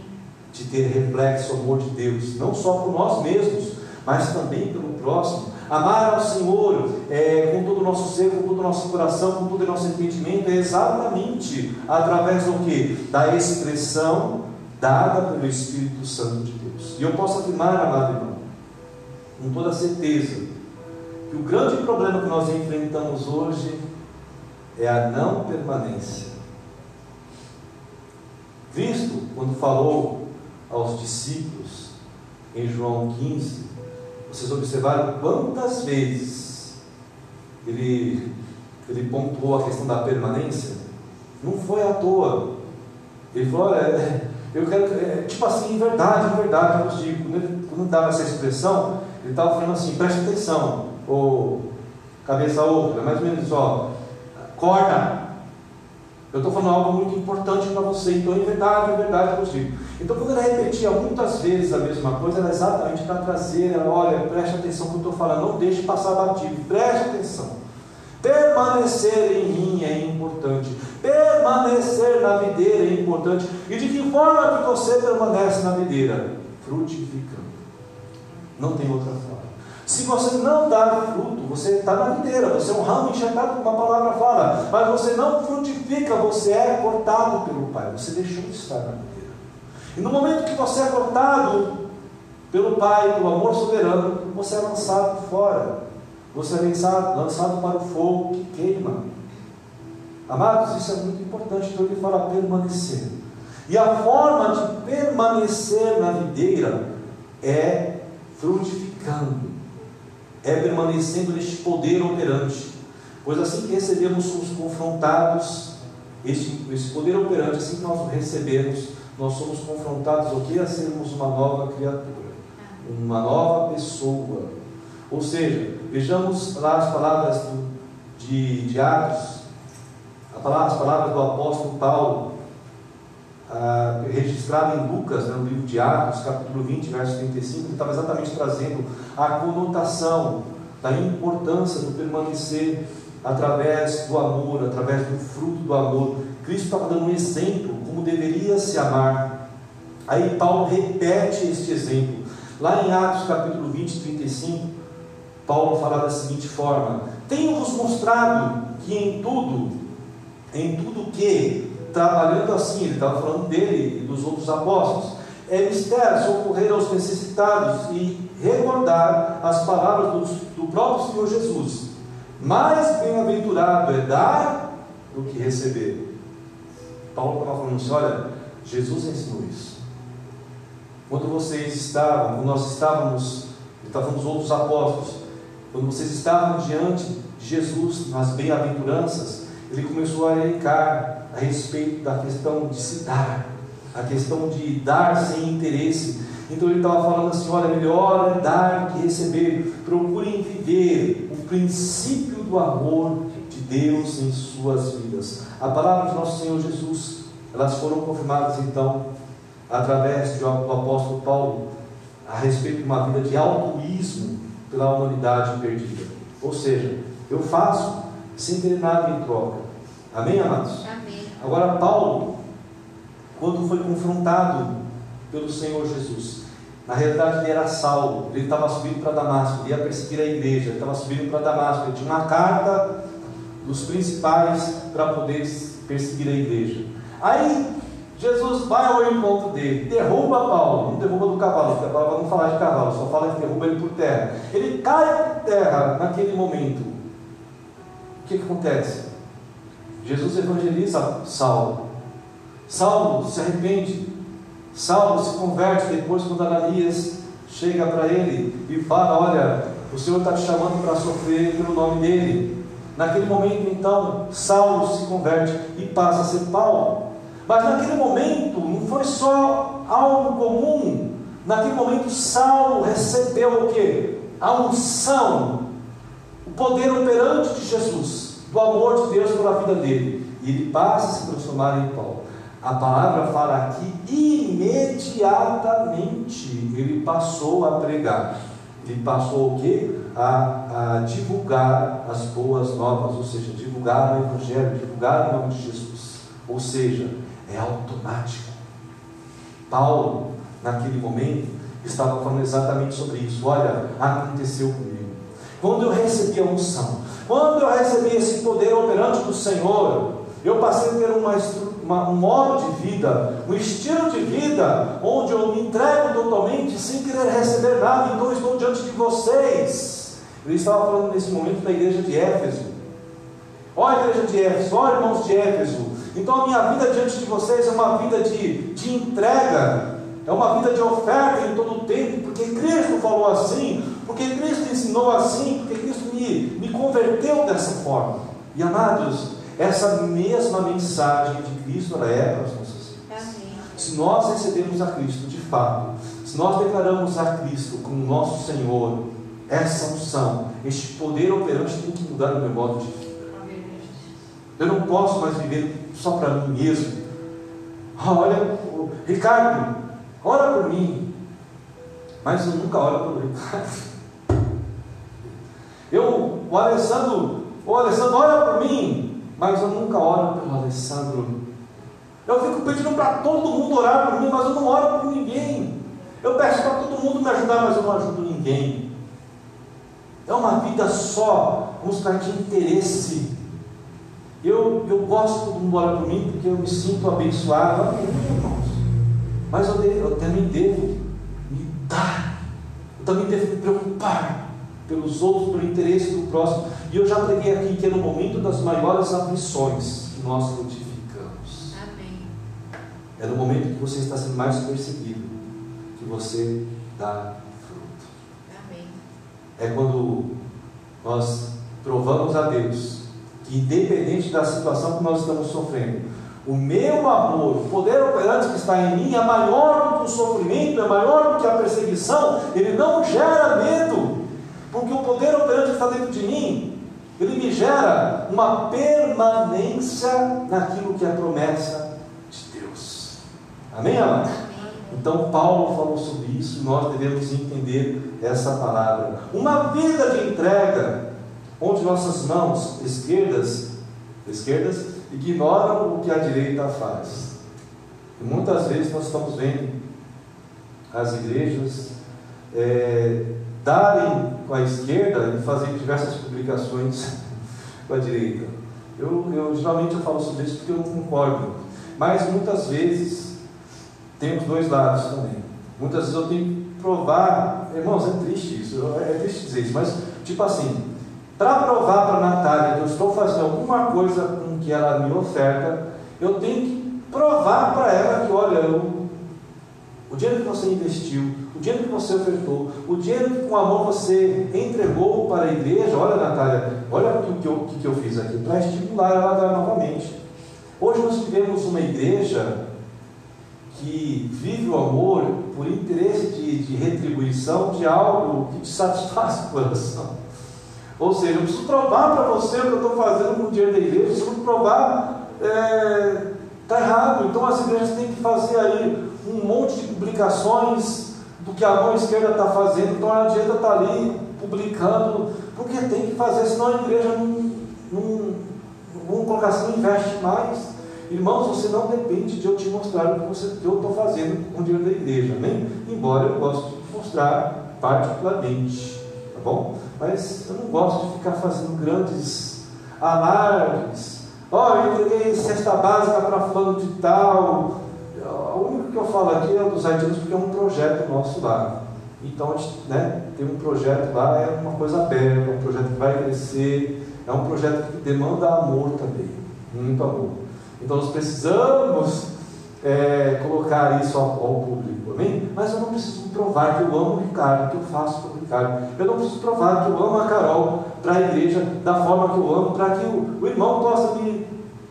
De ter reflexo o amor de Deus, não só por nós mesmos, mas também pelo próximo Amar ao Senhor é, com todo o nosso ser, com todo o nosso coração, com todo o nosso entendimento, é exatamente através do que? Da expressão dada pelo Espírito Santo de Deus. E eu posso afirmar, amado irmão, com toda certeza, que o grande problema que nós enfrentamos hoje é a não permanência. Cristo, quando falou aos discípulos em João 15, vocês observaram quantas vezes ele, ele pontuou a questão da permanência? Não foi à toa. Ele falou: olha, é, eu quero. É, tipo assim, em verdade, em verdade, eu digo. Quando ele, quando dava essa expressão, ele estava falando assim: preste atenção, ou cabeça outra, mais ou menos ó, corta. Eu estou falando algo muito importante para você, então, em verdade, em verdade, eu digo. Então, quando ela repetia muitas vezes a mesma coisa, era exatamente para trazer, ela, olha, preste atenção no que eu estou falando, não deixe passar batido, preste atenção. Permanecer em mim é importante, permanecer na videira é importante. E de que forma que você permanece na videira? Frutificando. Não tem outra forma. Se você não dá fruto, você está na videira, você é um ramo enxertado, como a palavra fala, mas você não frutifica, você é cortado pelo Pai, você deixou de estar na videira. E no momento que você é cortado pelo Pai, pelo amor soberano, você é lançado fora. Você é lançado, lançado para o fogo que queima. Amados, isso é muito importante, então ele fala permanecer. E a forma de permanecer na videira é frutificando, é permanecendo neste poder operante. Pois assim que recebemos, somos confrontados, esse, esse poder operante, assim que nós o recebemos, nós somos confrontados o que? A sermos uma nova criatura, uma nova pessoa. Ou seja, vejamos lá as palavras de, de Atos, as palavras do apóstolo Paulo, ah, registrada em Lucas, né, no livro de Atos, capítulo 20, verso 35, que estava exatamente trazendo a conotação da importância do permanecer através do amor, através do fruto do amor. Cristo estava dando um exemplo como deveria se amar. Aí Paulo repete este exemplo. Lá em Atos capítulo 20, 35, Paulo fala da seguinte forma: Tenho-vos mostrado que em tudo, em tudo que, trabalhando assim, ele estava falando dele e dos outros apóstolos, é mistério socorrer aos necessitados e recordar as palavras do, do próprio Senhor Jesus. Mais bem-aventurado é dar do que receber. Paulo estava falando assim: olha, Jesus ensinou isso. Quando vocês estavam, quando nós estávamos, estávamos os outros apóstolos, quando vocês estavam diante de Jesus nas bem-aventuranças, ele começou a elencar a respeito da questão de se dar, a questão de dar sem interesse. Então ele estava falando assim: olha, melhor é dar do que receber. Procurem viver o princípio do amor de Deus em suas vidas. A palavra de nosso Senhor Jesus, elas foram confirmadas então através do apóstolo Paulo a respeito de uma vida de altruísmo pela humanidade perdida. Ou seja, eu faço sem ter nada em troca. Amém, amados? Amém. Agora, Paulo, quando foi confrontado pelo Senhor Jesus, na realidade ele era Saulo, ele estava subindo para Damasco, ele ia perseguir a igreja, ele estava subindo para Damasco, ele tinha uma carta dos principais para poder perseguir a igreja. Aí Jesus vai ao encontro dele, derruba Paulo, não derruba do cavalo, porque a palavra não fala de cavalo, só fala que derruba ele por terra. Ele cai por terra naquele momento. O que, que acontece? Jesus evangeliza Saulo. Saulo se arrepende. Saulo se converte depois quando Ananias chega para ele e fala: Olha, o Senhor está te chamando para sofrer pelo nome dele. Naquele momento, então, Saulo se converte e passa a ser Paulo. Mas naquele momento não foi só algo comum. Naquele momento Saulo recebeu o que? A unção, poder operante de Jesus, do amor de Deus pela vida dele. E ele passa a se transformar em Paulo. A palavra fala aqui imediatamente ele passou a pregar. Ele passou o que? A, a divulgar as boas novas, ou seja, divulgar o Evangelho, divulgar o nome de Jesus. Ou seja, é automático. Paulo, naquele momento, estava falando exatamente sobre isso. Olha, aconteceu comigo. Quando eu recebi a unção, quando eu recebi esse poder operante do Senhor, eu passei a ter uma, uma, um modo de vida, um estilo de vida, onde eu me entrego totalmente sem querer receber nada, então eu estou diante de vocês. Ele estava falando nesse momento da igreja de Éfeso. Ó igreja de Éfeso, ó irmãos de Éfeso, então a minha vida diante de vocês é uma vida de, de entrega, é uma vida de oferta em todo o tempo, porque Cristo falou assim, porque Cristo ensinou assim, porque Cristo me, me converteu dessa forma. E amados, essa mesma mensagem de Cristo ela é para as nossas vidas. Se nós recebemos a Cristo de fato, se nós declaramos a Cristo como nosso Senhor, essa unção, este poder operante tem que mudar o meu modo de vida. Eu não posso mais viver só para mim mesmo. Olha, Ricardo, ora por mim. Mas eu nunca oro pelo Ricardo. Eu, o Alessandro, o Alessandro ora por mim, mas eu nunca oro pelo Alessandro. Eu fico pedindo para todo mundo orar por mim, mas eu não oro por ninguém. Eu peço para todo mundo me ajudar, mas eu não ajudo ninguém. É uma vida só, falar de interesse. Eu, eu gosto mundo ora por mim porque eu me sinto abençoado. Mas eu, eu também devo me dar. Eu também devo me preocupar pelos outros, pelo interesse do próximo. E eu já preguei aqui que é no momento das maiores aflições que nós frutificamos. Amém. É no momento que você está sendo mais perseguido que você dá fruto. Amém. é quando nós provamos a Deus que, independente da situação que nós estamos sofrendo, o meu amor, o poder operante que está em mim é maior do que o sofrimento, é maior do que a perseguição, ele não gera medo, porque o poder operante está dentro de mim, ele me gera uma permanência naquilo que é promessa de Deus. Amém, amados? Então, Paulo falou sobre isso e nós devemos entender essa palavra. Uma vida de entrega, onde nossas mãos esquerdas, esquerdas ignoram o que a direita faz. E muitas vezes nós estamos vendo as igrejas é, darem com a esquerda e fazerem diversas publicações com a direita. Eu, eu geralmente eu falo sobre isso porque eu concordo, mas muitas vezes tem os dois lados também. Muitas vezes eu tenho que provar, irmãos, é triste isso, é triste dizer isso, mas tipo assim, para provar para a Natália que eu estou fazendo alguma coisa com que ela me oferta, eu tenho que provar para ela que, olha, eu, o dinheiro que você investiu, o dinheiro que você ofertou, o dinheiro que com amor você entregou para a igreja, olha, Natália, olha o que eu, que, eu fiz aqui, para estimular ela a dar novamente. Hoje nós vivemos uma igreja que vive o amor por interesse de, de retribuição de algo que te satisfaz o coração. Ou seja, eu preciso provar para você o que eu estou fazendo com o dinheiro da igreja, eu preciso provar, está é, errado. Então as igrejas têm que fazer aí um monte de publicações do que a mão esquerda está fazendo, então a direita está ali publicando, porque tem que fazer, senão a igreja não, não vamos colocar assim, não investe mais. Irmãos, você não depende de eu te mostrar o que, você, que eu estou fazendo com o dinheiro da igreja, amém? Embora eu goste de mostrar particularmente, tá bom? Mas eu não gosto de ficar fazendo grandes alardes. Ó, oh, eu entreguei cesta básica para fulano de tal. O único que eu falo aqui é o dos haitianos porque é um projeto nosso lá. Então a gente né, tem um projeto lá, é uma coisa aberta, é um projeto que vai crescer, é um projeto que demanda amor também, muito amor. Então nós precisamos é, colocar isso ao, ao, público, amém? Mas eu não preciso provar que eu amo o Ricardo, que eu faço para o Ricardo. Eu não preciso provar que eu amo a Carol para a igreja da forma que eu amo, para que o, o, irmão possa me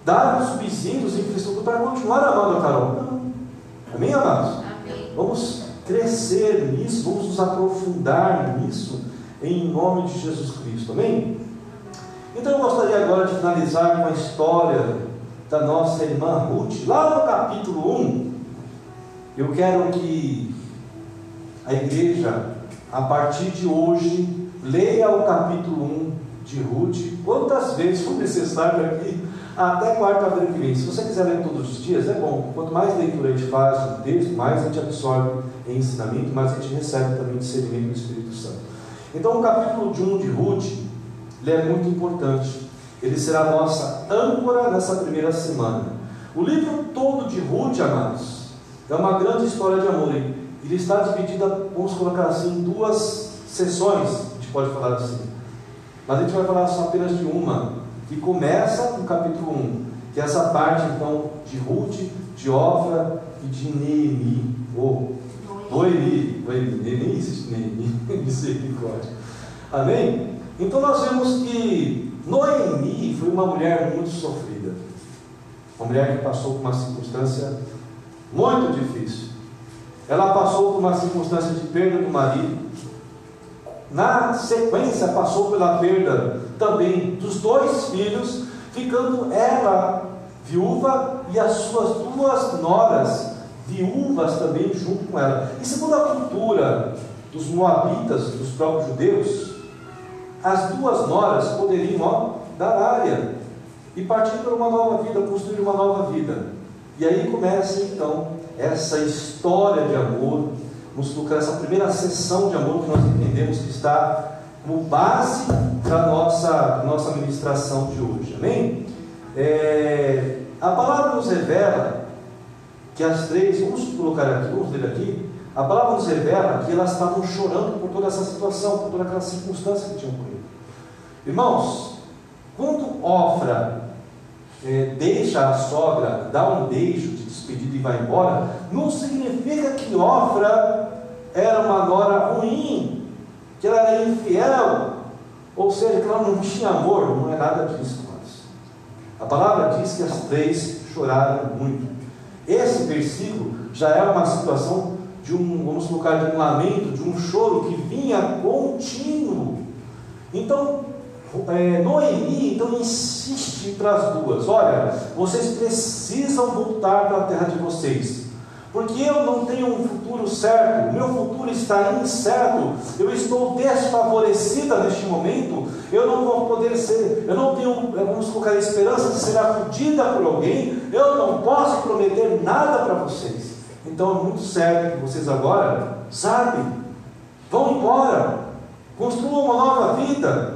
dar os subsídios, infraestrutura para continuar amando a Carol. Não. Amém, amados? Amém. Vamos crescer nisso, vamos nos aprofundar nisso, em nome de Jesus Cristo, amém? Então eu gostaria agora de finalizar com a história da nossa irmã Ruth, lá no capítulo 1, eu quero que a igreja, a partir de hoje, leia o capítulo 1 de Ruth, quantas vezes for necessário aqui, até quarta-feira que vem. Se você quiser ler todos os dias, é bom. Quanto mais leitura a gente faz do texto, mais a gente absorve em ensinamento, mais a gente recebe também discernimento do Espírito Santo. Então, o capítulo 1 de Ruth, ele é muito importante ele será a nossa âncora nessa primeira semana. O livro todo de Ruth, amados, é uma grande história de amor. Ele está dividido, vamos colocar assim, em duas sessões, a gente pode falar assim. Mas a gente vai falar só apenas de uma, que começa no capítulo 1, que é essa parte então de Ruth, de Ofra e de Neemi. Oh, Noemi, Noemi, nem existe Neemi, misericórdia. Amém? Então nós vemos que Noemi foi uma mulher muito sofrida. Uma mulher que passou por uma circunstância muito difícil. Ela passou por uma circunstância de perda do marido. Na sequência, passou pela perda também dos dois filhos, ficando ela viúva e as suas duas noras viúvas também junto com ela. E segundo a cultura dos moabitas, dos próprios judeus, as duas noras poderiam ó, dar área e partir para uma nova vida, construir uma nova vida. E aí começa então essa história de amor, vamos colocar essa primeira sessão de amor que nós entendemos que está como base da nossa, nossa ministração de hoje. Amém? É, a palavra nos revela que as três, vamos colocar aqui, vamos ler aqui, a palavra nos revela que elas estavam chorando por toda essa situação, por toda aquela circunstância que tinham ocorrido. Irmãos, quando Ofra é, deixa a sogra, dá um beijo de despedida e vai embora, não significa que Ofra era uma nora ruim, que ela era infiel, ou seja, que ela não tinha amor, não é nada disso, mas a palavra diz que as três choraram muito. Esse versículo já é uma situação de um, vamos colocar, de um lamento, de um choro que vinha contínuo. Então, é, Noemi então insiste para as duas: olha, vocês precisam voltar para a terra de vocês, porque eu não tenho um futuro certo, meu futuro está incerto, eu estou desfavorecida neste momento, eu não vou poder ser, eu não tenho, vamos colocar, esperança de ser acudida por alguém, eu não posso prometer nada para vocês. Então é muito certo que vocês agora, sabem, vão embora, construam uma nova vida.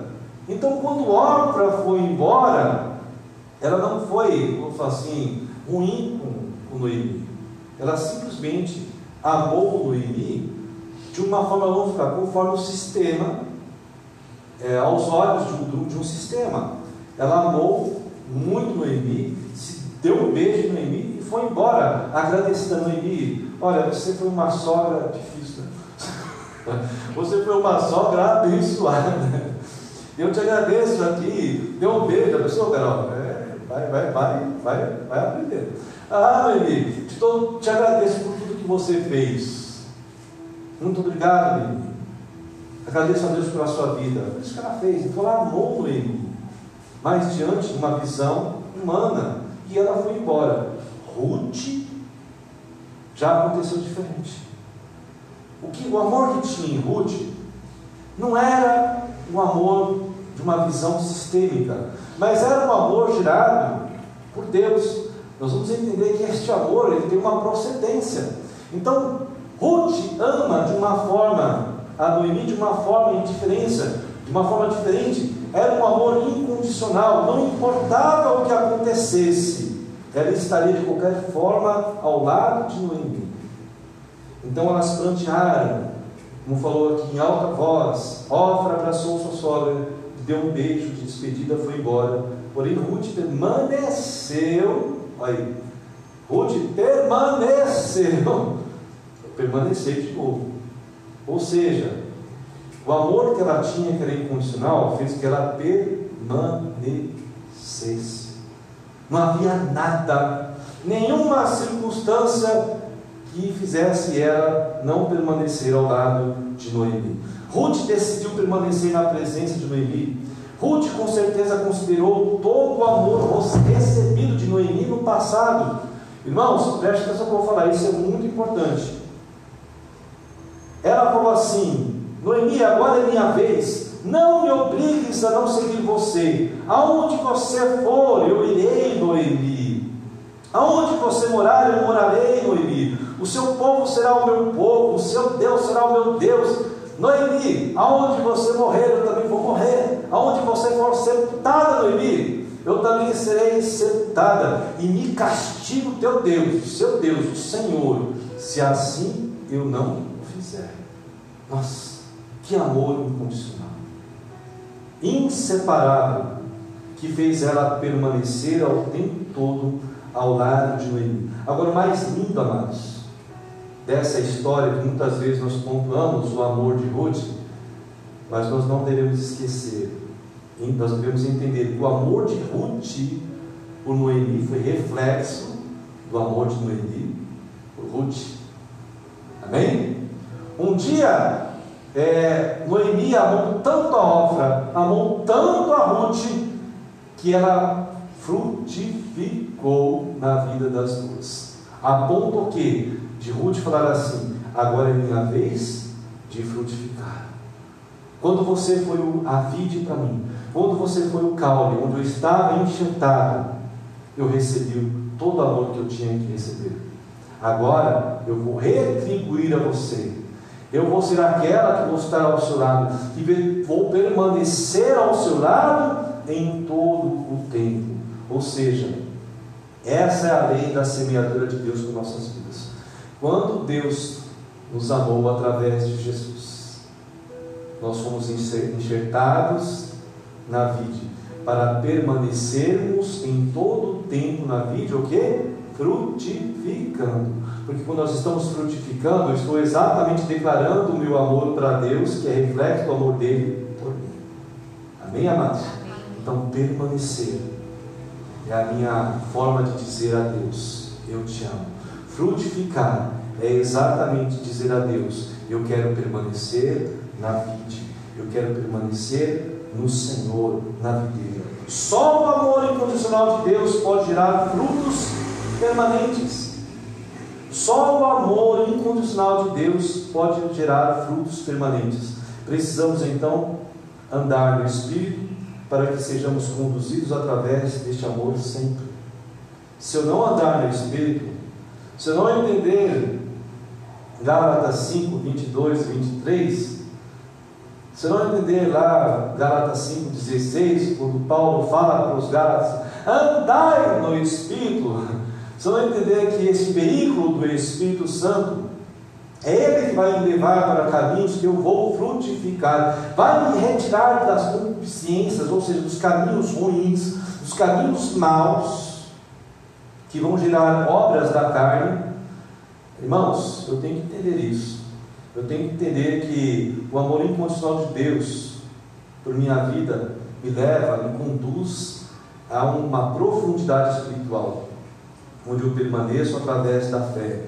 Então, quando Orfa foi embora, ela não foi, vamos falar assim, ruim com, com Noemi. Ela simplesmente amou Noemi de uma forma, ficar, conforme o sistema, é, aos olhos de um, de um sistema. Ela amou muito Noemi, se deu um beijo em Noemi e foi embora, agradecida a Noemi. Olha, você foi uma sogra difícil, né? Você foi uma sogra abençoada. Eu te agradeço aqui. Deu um beijo, a pessoa, Carol. É, vai, vai, vai, vai, vai aprender. Ah, Noemi, te, dou, te agradeço por tudo que você fez. Muito obrigado, Noemi. Agradeço a Deus pela sua vida. Isso que ela fez. Então ela amou Noemi. Mas diante de uma visão humana. E ela foi embora. Ruth já aconteceu diferente. O, que, o amor que tinha em Ruth não era um amor de uma visão sistêmica, mas era um amor gerado por Deus. Nós vamos entender que este amor ele tem uma procedência. Então, Ruth ama de uma forma, a Noemi de uma forma indiferença, de uma forma diferente. Era um amor incondicional, não importava o que acontecesse, ela estaria de qualquer forma ao lado de Noemi. Então elas plantearam, como falou aqui em alta voz, Ofra abraçou sua sogra, deu um beijo de despedida, foi embora. Porém, Ruth permaneceu, aí, Ruth permaneceu, permaneceu de novo. Ou seja, o amor que ela tinha, que era incondicional, fez que ela permanecesse. Não havia nada, nenhuma circunstância que fizesse ela não permanecer ao lado de Noemi. Ruth decidiu permanecer na presença de Noemi. Ruth com certeza considerou todo o amor recebido de Noemi no passado. Irmãos, preste atenção que eu vou falar, isso é muito importante. Ela falou assim: Noemi, agora é minha vez. Não me obrigues a não seguir você. Aonde você for, eu irei, Noemi. Aonde você morar, eu morarei, Noemi. O seu povo será o meu povo, o seu Deus será o meu Deus. Noemi, aonde você morrer, eu também vou morrer. Aonde você for sepultada, Noemi, eu também serei sepultada. E me castigo teu Deus, seu Deus, o Senhor, se assim eu não fizer. Nossa, que amor incondicional, inseparável, que fez ela permanecer ao tempo todo ao lado de Noemi. Agora, mais lindo, amados, dessa história que muitas vezes nós pontuamos o amor de Ruth, mas nós não devemos esquecer, nós devemos entender que o amor de Ruth por Noemi foi reflexo do amor de Noemi por Ruth. Amém? Um dia, é, Noemi amou tanto a Ofra, amou tanto a Ruth, que ela frutificou na vida das duas. A ponto que de Ruth falar assim: agora é minha vez de frutificar. Quando você foi a vide para mim, quando você foi o caule, onde eu estava enxertado, eu recebi todo o amor que eu tinha que receber. Agora eu vou retribuir a você. Eu vou ser aquela que vou estar ao seu lado, e vou permanecer ao seu lado em todo o tempo. Ou seja, essa é a lei da semeadura de Deus com nossas vidas. Quando Deus nos amou através de Jesus, nós fomos enxertados na vida para permanecermos em todo o tempo na vida, o que? frutificando. Porque quando nós estamos frutificando, eu estou exatamente declarando o meu amor para Deus, que é reflexo do amor dele por mim. Amém, amados? Então, permanecer é a minha forma de dizer a Deus: Eu te amo. Frutificar é exatamente dizer a Deus: Eu quero permanecer na vida, eu quero permanecer no Senhor, na videira. Só o amor incondicional de Deus pode gerar frutos permanentes. Só o amor incondicional de Deus pode gerar frutos permanentes. Precisamos então andar no Espírito para que sejamos conduzidos através deste amor sempre. Se eu não andar no Espírito, se não entender Gálatas 5, 22 e 23, se não entender lá Gálatas 5, 16, quando Paulo fala para os Gálatas, andai no Espírito, se não entender que esse veículo do Espírito Santo é Ele que vai me levar para caminhos que eu vou frutificar, vai me retirar das concupiscências, ou seja, dos caminhos ruins, dos caminhos maus, que vão gerar obras da carne. Irmãos, eu tenho que entender isso. Eu tenho que entender que o amor incondicional de Deus por minha vida me leva, me conduz a uma profundidade espiritual, onde eu permaneço através da fé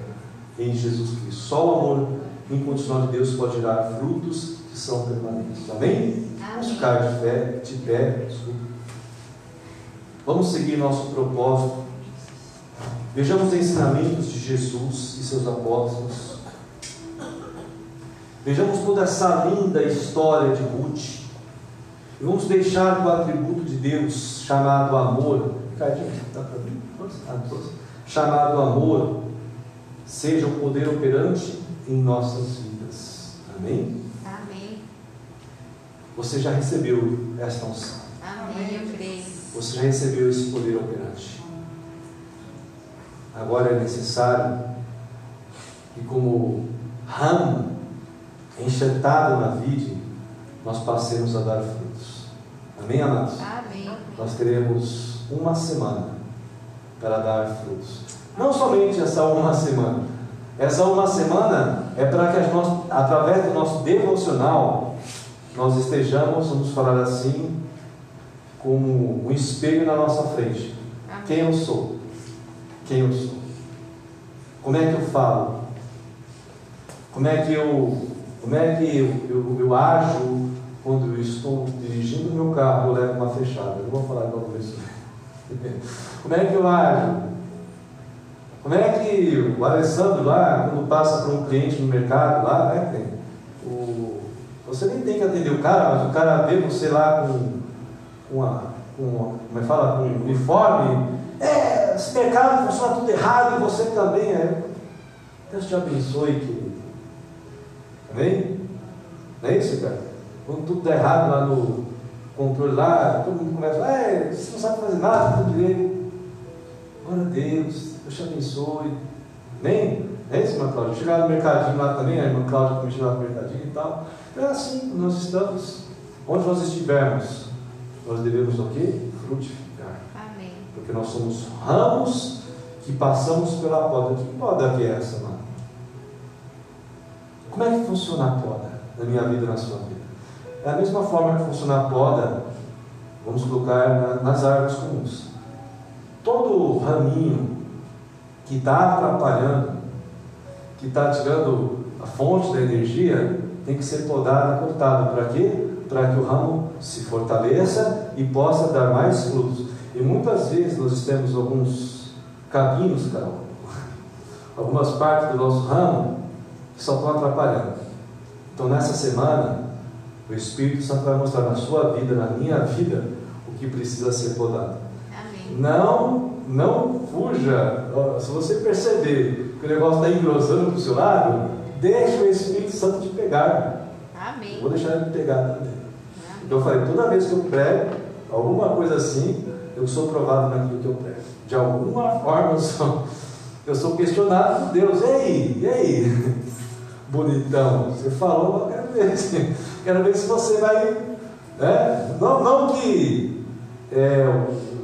em Jesus Cristo. Só o amor incondicional de Deus pode gerar frutos que são permanentes. Amém? Vamos ficar de fé, de pé. Desculpa. Vamos seguir nosso propósito. Vejamos os ensinamentos de Jesus e seus apóstolos. Vejamos toda essa linda história de Ruth. E vamos deixar o atributo de Deus chamado amor. Ricardinho, dá para mim? Chamado amor seja o poder operante em nossas vidas. Amém? Amém. Você já recebeu esta unção. Amém. Eu creio. Você já recebeu esse poder operante. Agora é necessário que, como ramo enxertado na vide, nós passemos a dar frutos. Amém, amados? Amém. Nós teremos uma semana para dar frutos. Não somente essa uma semana. Essa uma semana é para que nós, através do nosso devocional, nós estejamos, vamos falar assim, como um espelho na nossa frente. Amém. Quem eu sou? Quem eu sou? Como é que eu falo? Como é que eu, como é que eu, eu, eu ajo quando eu estou dirigindo meu carro eu levo uma fechada? Eu não vou falar igual isso. Como é que eu ajo? Como é que o Alessandro lá, quando passa para um cliente no mercado lá, né? O, você nem tem que atender o cara, mas o cara vê você lá com com uma como é que fala, com um uniforme, é, esse mercado funciona tudo errado e você também é. Deus te abençoe, querido. Amém? Não é isso, cara? Quando tudo dá errado lá no controle lá, todo mundo começa, é, você não sabe fazer nada, tudo direito. Glória a Deus, Deus te abençoe. Amém? É isso, irmã Cláudia? Chegar no mercadinho lá também, a irmã Cláudia também chegou no mercadinho e tal. É assim, nós estamos, onde nós estivermos, nós devemos o quê? Frutificar. Porque nós somos ramos que passamos pela poda. Que poda que é essa, mano? Como é que funciona a poda na minha vida e na sua vida? É a mesma forma que funciona a poda, vamos colocar na, nas árvores comuns. Todo raminho que está atrapalhando, que está tirando a fonte da energia, tem que ser podado cortado. Para quê? Para que o ramo se fortaleça e possa dar mais frutos. E muitas vezes nós temos alguns caminhos, Carol, algumas partes do nosso ramo que só estão atrapalhando. Então nessa semana, o Espírito Santo vai mostrar na sua vida, na minha vida, o que precisa ser podado. Amém. Não, não fuja. Se você perceber que o negócio está engrossando para o seu lado, deixa o Espírito Santo te pegar. Eu Amém. vou deixar ele pegar também. Amém. Então eu falei, toda vez que eu prego, alguma coisa assim, eu sou provado naquilo que eu prego. De alguma forma eu sou, eu sou questionado por Deus. E aí? E aí? Bonitão, você falou, eu quero ver. se- Quero ver se você vai. Né? Não, não que é,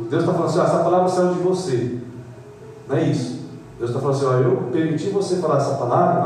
Deus está falando assim, "Ah, essa palavra saiu de você. Não é isso. Deus está falando assim: ó, eu permiti você falar essa palavra, mas